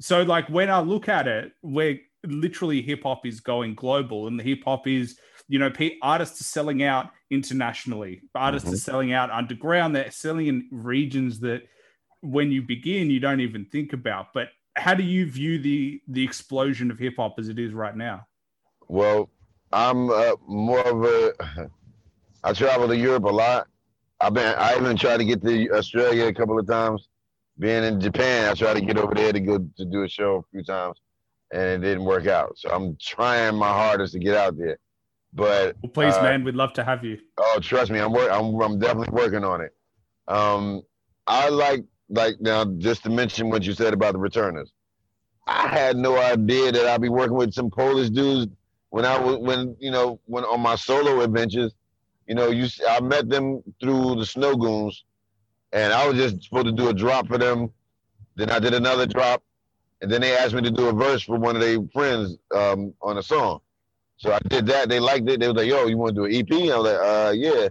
so like when I look at it, where literally hip hop is going global, and the hip hop is, you know artists are selling out internationally. Artists Mhm. are selling out underground. They're selling in regions that, when you begin, you don't even think about. But how do you view the the explosion of hip hop as it is right now? Well, I'm uh, more of a. I travel to Europe a lot. I've been. I even tried to get to Australia a couple of times. Being in Japan, I tried to get over there to go to do a show a few times, and it didn't work out. So I'm trying my hardest to get out there. But Well, please, Uh, man, we'd love to have you. Oh, trust me, I'm work. I'm, I'm definitely working on it. Um, I like like now just to mention what you said about the returners. I had no idea that I'd be working with some Polish dudes when I was when you know when on my solo adventures. You know, you I met them through the Snow Goons, and I was just supposed to do a drop for them. Then I did another drop, and then they asked me to do a verse for one of their friends um, on a song. So I did that. They liked it. They was like, "Yo, you want to do an EP?" I was like, "Uh, yeah."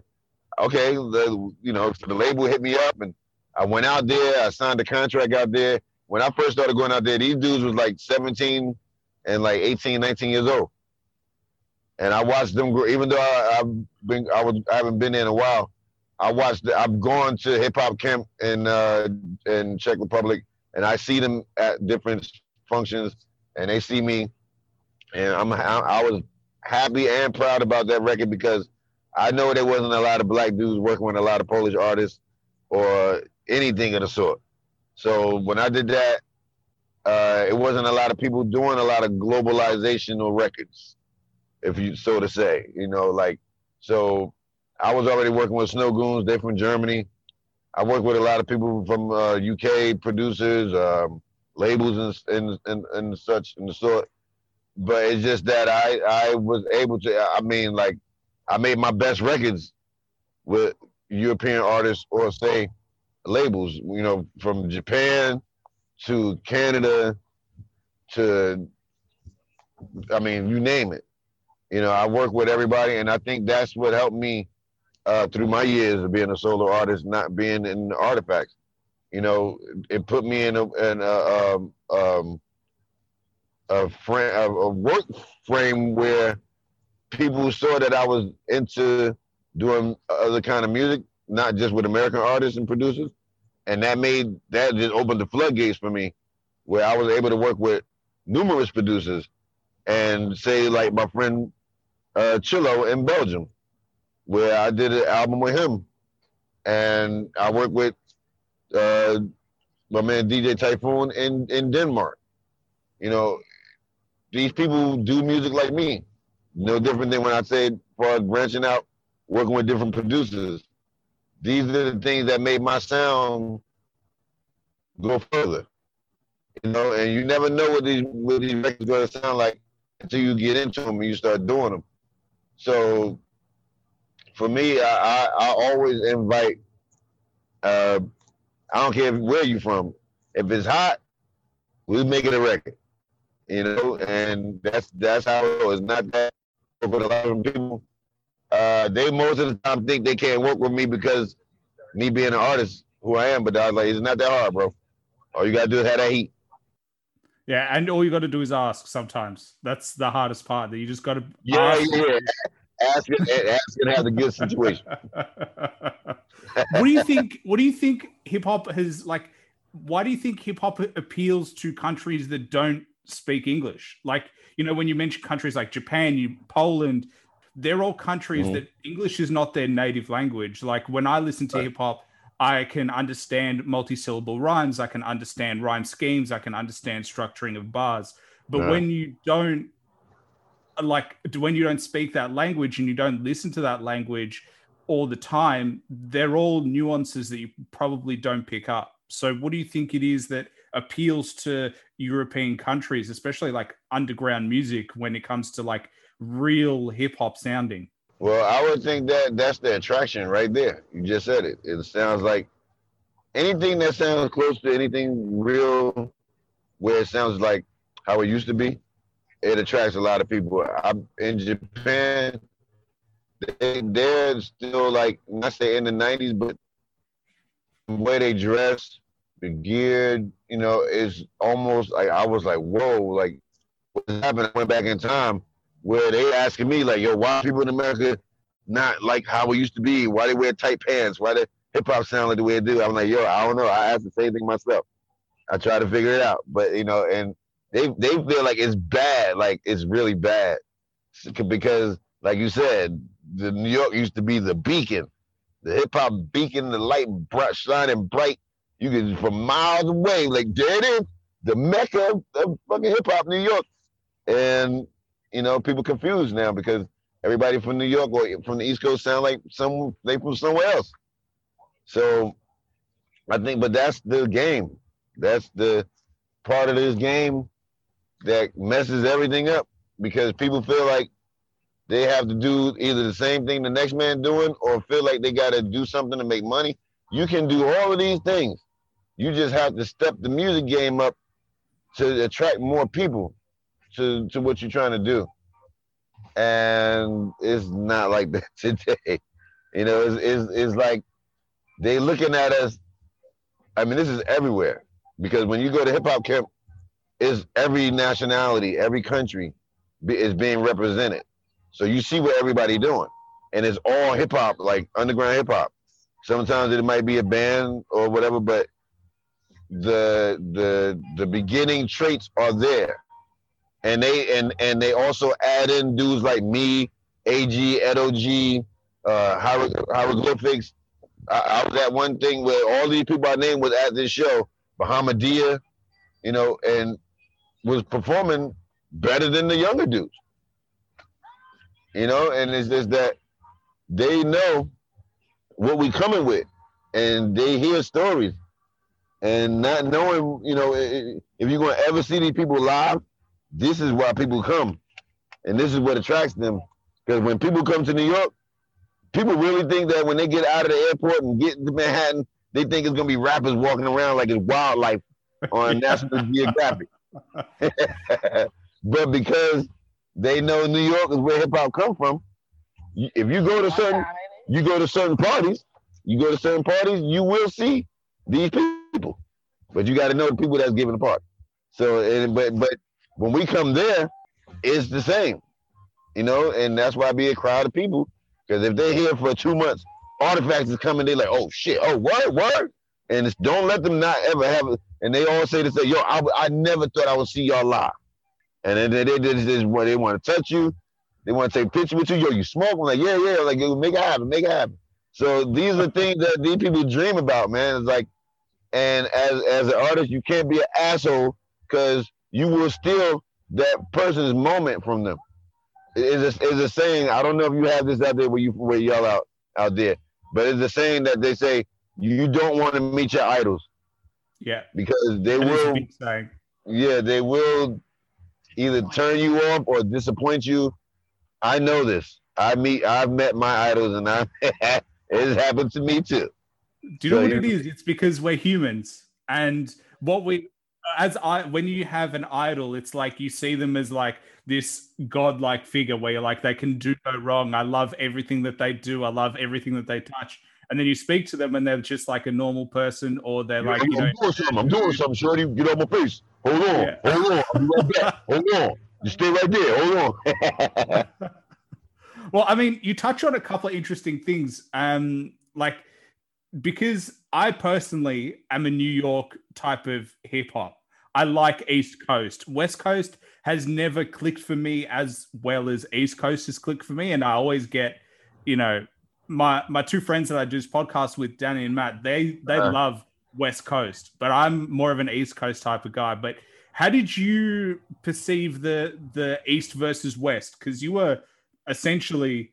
Okay, the, you know, so the label hit me up, and I went out there. I signed the contract out there. When I first started going out there, these dudes was like 17 and like 18, 19 years old. and I watched them grow. Even though I, have been, I was, I haven't been in a while. I watched. I've gone to hip hop camp in uh, in Czech Republic, and I see them at different functions, and they see me, and I'm. I, I was happy and proud about that record because I know there wasn't a lot of black dudes working with a lot of Polish artists or anything of the sort. So when I did that, uh, it wasn't a lot of people doing a lot of globalizational records, if you so to say. You know, like so I was already working with Snow Goons. They're from Germany. I work with a lot of people from uh, UK producers, um, labels, and, and and and such and the sort. But it's just that I I was able to. I mean, like I made my best records with European artists or say labels. You know, from Japan to Canada to I mean, you name it. You know, I work with everybody, and I think that's what helped me uh, through my years of being a solo artist, not being in artifacts. You know, it put me in a, in a, um, um, a, frame, a, a work frame where people saw that I was into doing other kind of music, not just with American artists and producers, and that made that just opened the floodgates for me, where I was able to work with numerous producers, and say like my friend uh, Chillo in Belgium where I did an album with him, and I worked with uh, my man DJ Typhoon in in Denmark. You know, these people do music like me. No different than when I said, for branching out, working with different producers. These are the things that made my sound go further. You know, and you never know what these what these records going to sound like until you get into them and you start doing them. So for me, I, I, I always invite. Uh, I don't care where you from. If it's hot, we make it a record. You know, and that's that's how it was. Not that for a lot of people, uh, they most of the time think they can't work with me because me being an artist who I am. But I was like, it's not that hard, bro. All you gotta do is have that heat. Yeah, and all you got to do is ask. Sometimes that's the hardest part. That you just got to. Yeah, ask. yeah asking asking has a good situation. what do you think? What do you think hip hop has like? Why do you think hip hop appeals to countries that don't speak English? Like you know, when you mention countries like Japan, you Poland, they're all countries mm-hmm. that English is not their native language. Like when I listen to right. hip hop. I can understand multi-syllable rhymes. I can understand rhyme schemes. I can understand structuring of bars. But yeah. when you don't Uh, like when you don't speak that language and you don't listen to that language all the time, they're all nuances that you probably don't pick up. So, what do you think it is that appeals to European countries, especially like underground music, when it comes to like real hip hop sounding? Well, I would think that that's the attraction right there. You just said it. It sounds like anything that sounds close to anything real, where it sounds like how it used to be, it attracts a lot of people. I'm in Japan. They, they're still like not say in the '90s, but the way they dress, the gear, you know, is almost like I was like, whoa, like what happened? I went back in time where they asking me like, yo, why people in America not like how it used to be? Why they wear tight pants? Why the hip hop sound like the way it do? I'm like, yo, I don't know. I asked the same thing myself. I try to figure it out, but you know, and they they feel like it's bad, like it's really bad, because like you said, the New York used to be the beacon, the hip hop beacon, the light bright, shining bright. You can from miles away, like there it is, the mecca of fucking hip hop, New York, and you know people confused now because everybody from New York or from the East Coast sound like some they from somewhere else. So I think, but that's the game. That's the part of this game that messes everything up because people feel like they have to do either the same thing the next man doing or feel like they got to do something to make money. You can do all of these things. You just have to step the music game up to attract more people to, to what you're trying to do. And it's not like that today. You know, it's, it's, it's like they looking at us. I mean, this is everywhere because when you go to hip hop camp, is every nationality, every country be, is being represented. So you see what everybody doing, and it's all hip hop, like underground hip hop. Sometimes it might be a band or whatever, but the the the beginning traits are there, and they and and they also add in dudes like me, Ag, Edo G, uh, hieroglyphics. I, I was at one thing where all these people I named was at this show, Bahamadia, you know, and was performing better than the younger dudes. You know, and it's just that they know what we coming with, and they hear stories, and not knowing, you know, if you're gonna ever see these people live, this is why people come, and this is what attracts them. Because when people come to New York, people really think that when they get out of the airport and get to Manhattan, they think it's gonna be rappers walking around like it's wildlife on National Geographic. but because they know New York is where hip hop come from, if you go to certain you go to certain parties, you go to certain parties, you will see these people. But you got to know the people that's giving the party. So, and, but but when we come there, it's the same, you know, and that's why I be a crowd of people. Because if they're here for two months, artifacts is coming, They're like, oh shit, oh what, what? And it's, don't let them not ever have. And they all say to say, yo, I, I never thought I would see y'all live. And then they, they, they, they, they want to touch you. They want to take pictures with you. Yo, you smoke? I'm like, yeah, yeah. Like, make it happen, make it happen. So these are things that these people dream about, man. It's like, and as as an artist, you can't be an asshole because you will steal that person's moment from them. It's a, it's a saying. I don't know if you have this out there where you where y'all out out there, but it's a saying that they say you don't want to meet your idols. Yeah, because they that will. Yeah, they will either turn you off or disappoint you. I know this. I meet. I've met my idols, and I it's happened to me too. Do you know so what it is? It's because we're humans, and what we as I when you have an idol, it's like you see them as like this godlike figure where you're like they can do no wrong. I love everything that they do. I love everything that they touch. And then you speak to them and they're just like a normal person, or they're yeah, like, I'm, you know, I'm doing something. I'm doing something, Shorty. Get on my face. Hold on. Yeah. Hold on. I'll be right back. Hold on. You stay right there. Hold on. well, I mean, you touch on a couple of interesting things. Um, like because I personally am a New York type of hip hop. I like East Coast. West Coast has never clicked for me as well as East Coast has clicked for me. And I always get, you know, my my two friends that I do this podcast with, Danny and Matt, they they uh love West Coast, but I'm more of an East Coast type of guy. But how did you perceive the the East versus West? Because you were essentially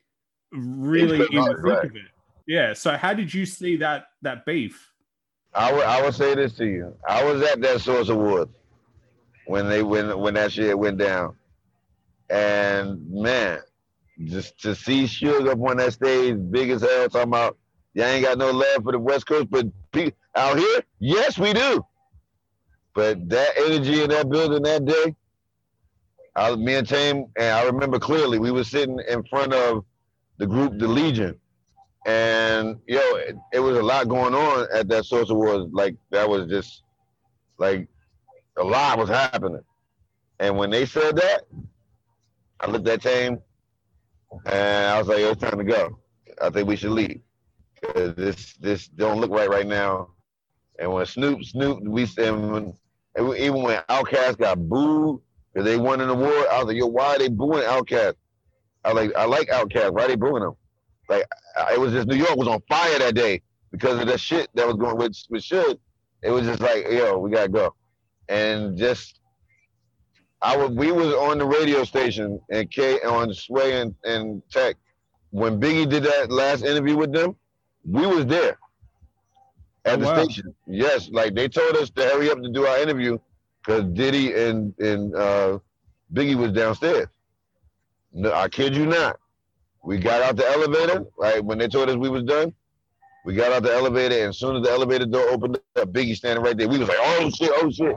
really in the thick of it. Yeah. So how did you see that that beef? I would I would say this to you. I was at that Source Awards when they when when that shit went down, and man, just to see Suge up on that stage, big as hell, talking about y'all ain't got no love for the West Coast, but out here, yes, we do. But that energy in that building that day, I, me and Tame, and I remember clearly, we were sitting in front of the group, the Legion, and yo, it, it, was a lot going on at that Source Awards. Like that was just like a lot was happening. And when they said that, I looked at Tame and I was like, it's time to go. I think we should leave. Cause this this don't look right right now. And when Snoop Snoop we and even when Outkast got booed because they won an award, I was like, yo, why are they booing Outkast? I like I like Outkast. Why are they booing them? Like it was just New York was on fire that day because of the shit that was going with with shit. It was just like, yo, we gotta go, and just I was we was on the radio station and K on Sway and, and Tech when Biggie did that last interview with them. We was there at oh, the wow. station. Yes, like they told us to hurry up to do our interview because Diddy and and uh, Biggie was downstairs. No, I kid you not. We got out the elevator, right? When they told us we was done, we got out the elevator, and as soon as the elevator door opened up, Biggie standing right there. We was like, oh shit, oh shit.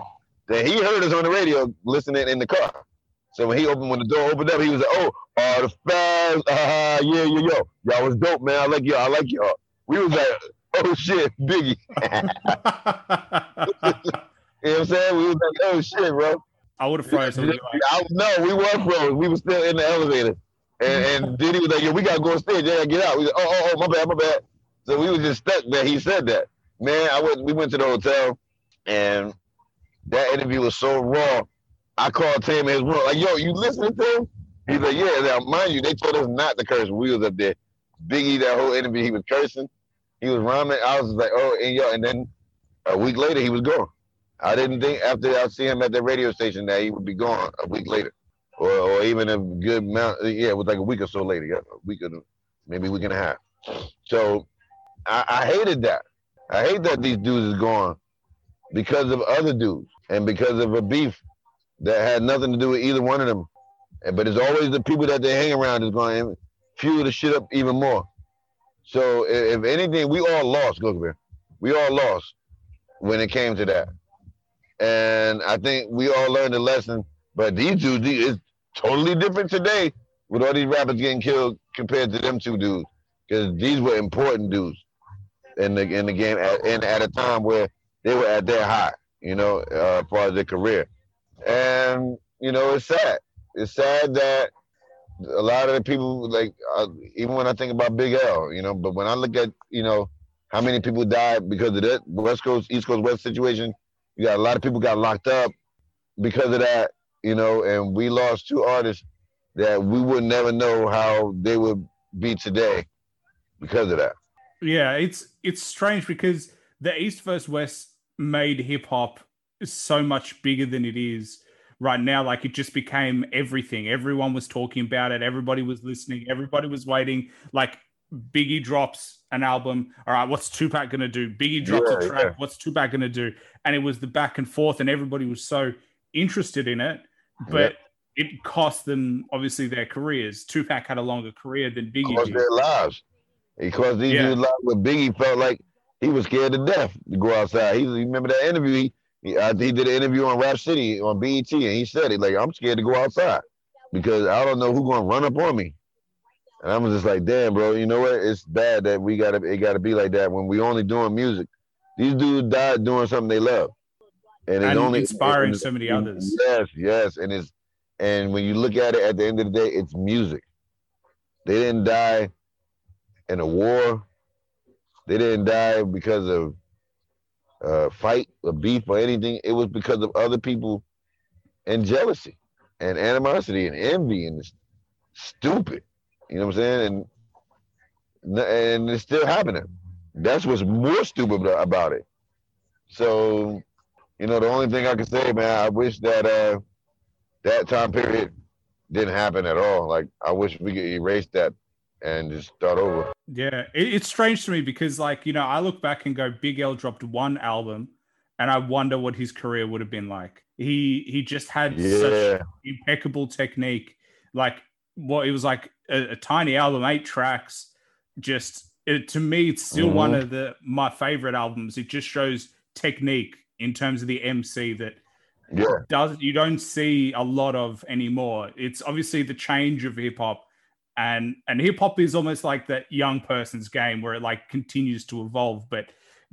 Then he heard us on the radio listening in the car. So when he opened, when the door opened up, he was like, oh, uh, the fans, uh, yeah, yeah, yo, y'all was dope, man. I like y'all, I like y'all. We was like, oh shit, Biggie. you know what I'm saying? We was like, oh shit, bro. I would have frozen. no, we were frozen. We were still in the elevator. And, and then he was like, "Yo, we gotta go stage. Yeah, get out." We like, "Oh, oh, oh, my bad, my bad." So we was just stuck there. He said that. Man, I went. We went to the hotel, and that interview was so raw. I called in his room, like, "Yo, you listening to him?" He's like, "Yeah." Now, mind you, they told us not to curse we was up there. Biggie, that whole interview, he was cursing. He was rhyming. I was like, "Oh," and yo, and then a week later, he was gone. I didn't think after I see him at the radio station that he would be gone a week later, or, or even a good amount. Yeah, it was like a week or so later. Yeah, a week or maybe a week and a half. So I, I hated that. I hate that these dudes is gone because of other dudes and because of a beef that had nothing to do with either one of them. But it's always the people that they hang around is going to fuel the shit up even more. So if anything, we all lost, here. We all lost when it came to that. And I think we all learned a lesson. But these dudes, it's totally different today with all these rappers getting killed compared to them two dudes. Because these were important dudes in the in the game at, and at a time where they were at their high, you know, uh, far as their career. And you know, it's sad. It's sad that a lot of the people, like, uh, even when I think about Big L, you know, but when I look at, you know, how many people died because of that West Coast, East Coast, West situation, you got a lot of people got locked up because of that, you know, and we lost two artists that we would never know how they would be today because of that. Yeah, it's it's strange because the East versus West made hip hop so much bigger than it is right now. Like it just became everything. Everyone was talking about it. Everybody was listening. Everybody was waiting. Like Biggie drops an album. All right, what's Tupac gonna do? Biggie drops yeah, a track. Yeah. What's Tupac gonna do? And it was the back and forth, and everybody was so interested in it, but yeah. it cost them obviously their careers. Tupac had a longer career than Biggie. Cost their lives. Because these yeah. dudes with Biggie felt like he was scared to death to go outside. He, remember that interview? He, he, uh, he did an interview on Rap City on BET, and he said it like, "I'm scared to go outside because I don't know who's gonna run up on me." And I was just like, "Damn, bro, you know what? It's bad that we gotta it gotta be like that when we only doing music. These dudes died doing something they love, and it's only inspiring and, so many others. Yes, yes, and it's and when you look at it at the end of the day, it's music. They didn't die in a war. They didn't die because of a fight, or beef, or anything. It was because of other people and jealousy and animosity and envy and stupid. You know what I'm saying? And and it's still happening. That's what's more stupid about it. So, you know, the only thing I can say, man, I wish that uh that time period didn't happen at all. Like I wish we could erase that and just start over. Yeah, it, it's strange to me because, like, you know, I look back and go, Big L dropped one album, and I wonder what his career would have been like. He he just had yeah. such impeccable technique. Like, what it was like a, a tiny album, eight tracks. Just it, to me, it's still mm-hmm. one of the my favorite albums. It just shows technique in terms of the MC that yeah. does you don't see a lot of anymore. It's obviously the change of hip hop and and hip hop is almost like that young person's game where it like continues to evolve. But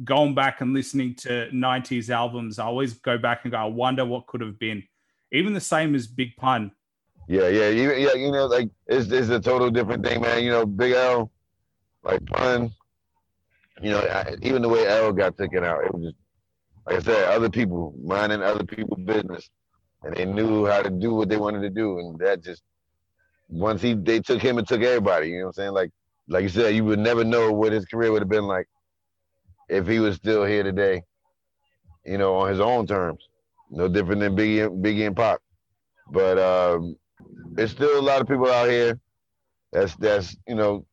going back and listening to '90s albums, I always go back and go, I wonder what could have been. Even the same as Big Pun. Yeah, yeah, you, yeah. You know, like it's it's a total different thing, man. You know, Big L, like Pun. You know, I, even the way L got taken out, it was just like I said, other people minding other people's business, and they knew how to do what they wanted to do, and that just once he they took him and took everybody. You know what I'm saying? Like like you said, you would never know what his career would have been like if he was still here today. You know, on his own terms. No different than Biggie, Biggie and Pop. But um, there's still a lot of people out here that's that's you know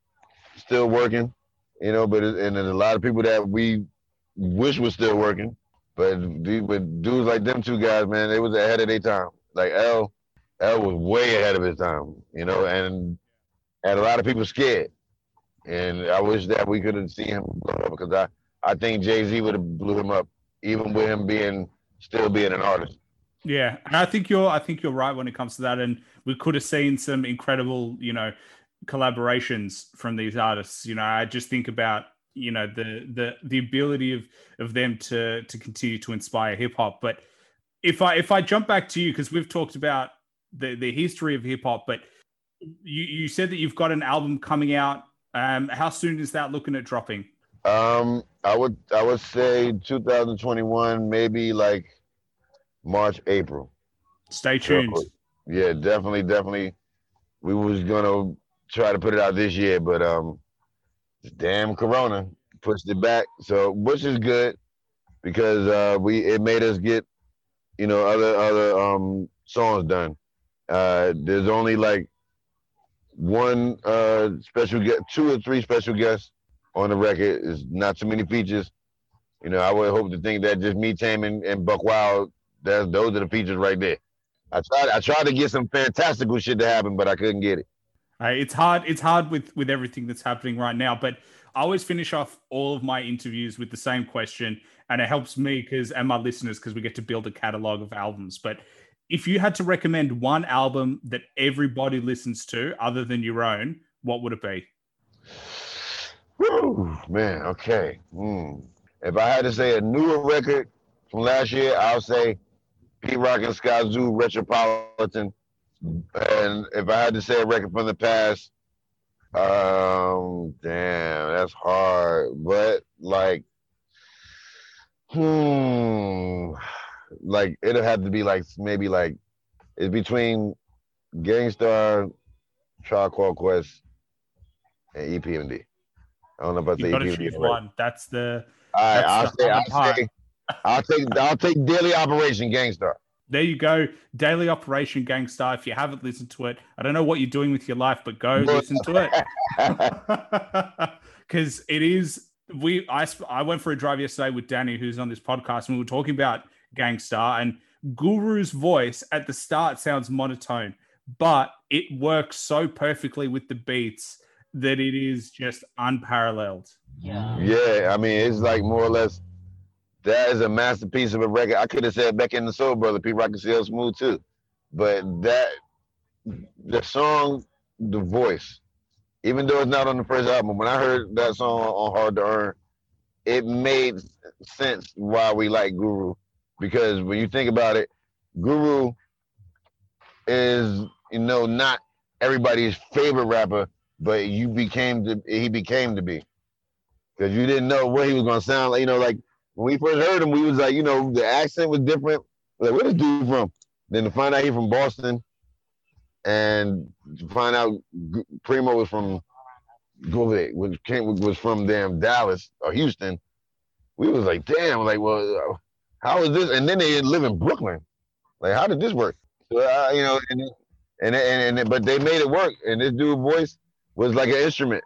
still working. You know, but it, and there's a lot of people that we wish was still working. But with dudes like them two guys, man, they was ahead of their time. Like L, L was way ahead of his time, you know, and and a lot of people scared. And I wish that we could have seen him blow up because I, I think Jay Z would have blew him up, even with him being still being an artist. Yeah, and I think you're I think you're right when it comes to that. And we could have seen some incredible, you know, collaborations from these artists. You know, I just think about you know the the the ability of of them to to continue to inspire hip hop. But if I if I jump back to you because we've talked about the the history of hip hop, but you, you said that you've got an album coming out. Um, how soon is that looking at dropping? Um, I would I would say 2021, maybe like March, April. Stay tuned. So, yeah, definitely, definitely. We was gonna try to put it out this year, but um, damn Corona pushed it back. So which is good because uh, we it made us get you know other other um songs done. Uh, there's only like one uh special guest, two or three special guests on the record. Is not too many features. You know, I would hope to think that just me, Tame, and, and Buck Wild. That's those are the features right there. I tried. I tried to get some fantastical shit to happen, but I couldn't get it. Uh, it's hard. It's hard with with everything that's happening right now. But I always finish off all of my interviews with the same question, and it helps me because and my listeners because we get to build a catalog of albums. But if you had to recommend one album that everybody listens to other than your own, what would it be? Woo, man, okay. Mm. If I had to say a newer record from last year, I'll say Pete Rock and Skyzoo Retropolitan. And if I had to say a record from the past, um, damn, that's hard. But like, hmm, like it'll have to be like maybe like it's between Gang Charcoal Quest, and EPMD. I don't know about you the choose one. That's the. All right, I'll the say, I'll say, I'll take, I'll take Daily Operation Gang Starr. There you go. Daily Operation Gang Starr. If you haven't listened to it, I don't know what you're doing with your life, but go listen to it. Because it is. We I I went for a drive yesterday with Danny, who's on this podcast, and we were talking about Gang Starr and Guru's voice at the start sounds monotone, but it works so perfectly with the beats that it is just unparalleled. Yeah. Yeah, I mean, it's like more or less that is a masterpiece of a record. I could have said Mecca and the Soul Brother, Pete Rock and CL Smooth too, but that the song, the voice, even though it's not on the first album, when I heard that song on Hard to Earn, it made sense why we like Guru, because when you think about it, Guru is you know not everybody's favorite rapper, but you became to he became to be because you didn't know what he was gonna sound like. You know, like when we first heard him, we was like, you know, the accent was different. Like, where this dude from? Then to find out he from Boston, and to find out Primo was from go over there, came was from damn Dallas or Houston. We was like, damn, like, well, how is this? And then they live in Brooklyn. Like, how did this work? So, uh, you know, and, and and and but they made it work. And this dude voice was like an instrument,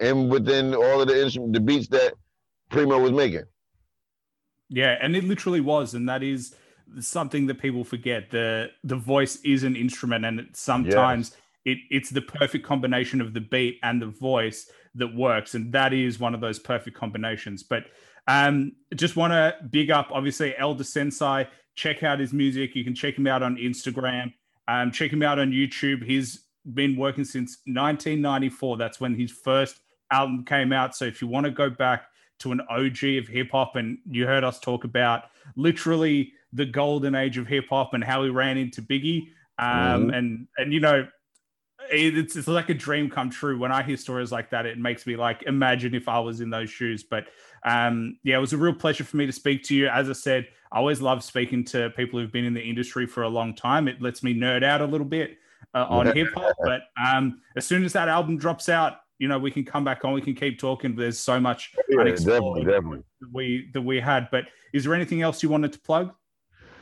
and within all of the instrument, the beats that Primo was making. Yeah, and it literally was, and that is something that people forget. the The voice is an instrument, and it, sometimes it it's the perfect combination of the beat and the voice that works, and that is one of those perfect combinations. But um, just want to big up, obviously, El Da Sensei. Check out his music. You can check him out on Instagram. Um, check him out on YouTube. He's been working since 1994. That's when his first album came out. So if you want to go back to an OG of hip hop, and you heard us talk about literally the golden age of hip hop and how he ran into Biggie, um, Mhm. and and you know, it's it's like a dream come true. When I hear stories like that, it makes me like imagine if I was in those shoes. But um, yeah, it was a real pleasure for me to speak to you. As I said, I always love speaking to people who've been in the industry for a long time. It lets me nerd out a little bit uh, on hip hop. But um, as soon as that album drops out, you know, we can come back on. We can keep talking. There's so much Yeah, definitely, definitely. that we that we had. But is there anything else you wanted to plug?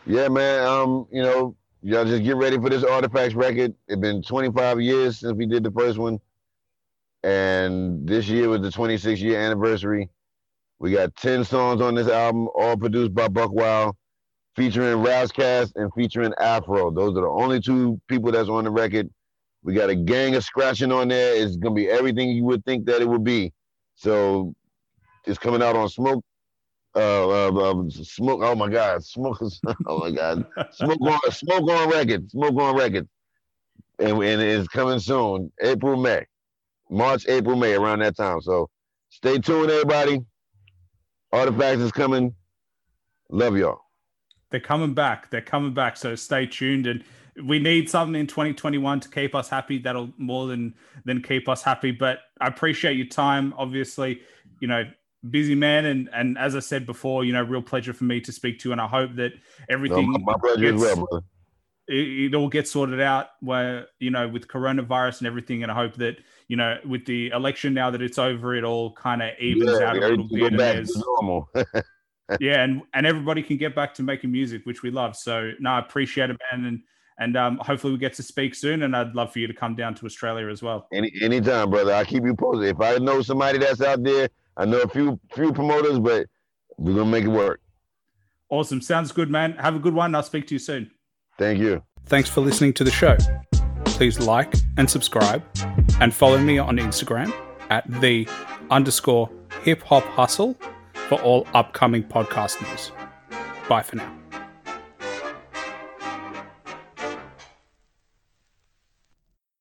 Yeah, man. Um, you know, y'all just get ready for this Artifacts record. It's been 25 years since we did the first one, and this year was the 26 year anniversary. We got 10 songs on this album, all produced by Buck Wild, featuring Ras Kass and featuring Afro. Those are the only two people that's on the record. We got a gang of scratching on there. It's gonna be everything you would think that it would be. So it's coming out on Smoke. Uh, uh, um, smoke. Oh my God, smoke. Oh my God, smoke on smoke on record. Smoke on record, and and it's coming soon. April, May, March, April, May, around that time. So stay tuned, everybody. Artifacts is coming. Love y'all. They're coming back. They're coming back. So stay tuned. And we need something in 2021 to keep us happy. That'll more than than keep us happy. But I appreciate your time. Obviously, you know, busy man, and and as I said before, you know, real pleasure for me to speak to, and I hope that everything. No, my, my gets, well. It, it all gets sorted out where you know with coronavirus and everything, and I hope that you know with the election now that it's over, it all kind of evens yeah, out a little bit. And normal. yeah, and and everybody can get back to making music, which we love. So no, I appreciate it, man, and and um, hopefully we get to speak soon. And I'd love for you to come down to Australia as well. Any anytime, brother. I'll keep you posted. If I know somebody that's out there, I know a few few promoters, but we're gonna make it work. Awesome. Sounds good, man. Have a good one. I'll speak to you soon. Thank you. Thanks for listening to the show. Please like and subscribe and follow me on Instagram at the underscore hip hop hustle for all upcoming podcast news. Bye for now.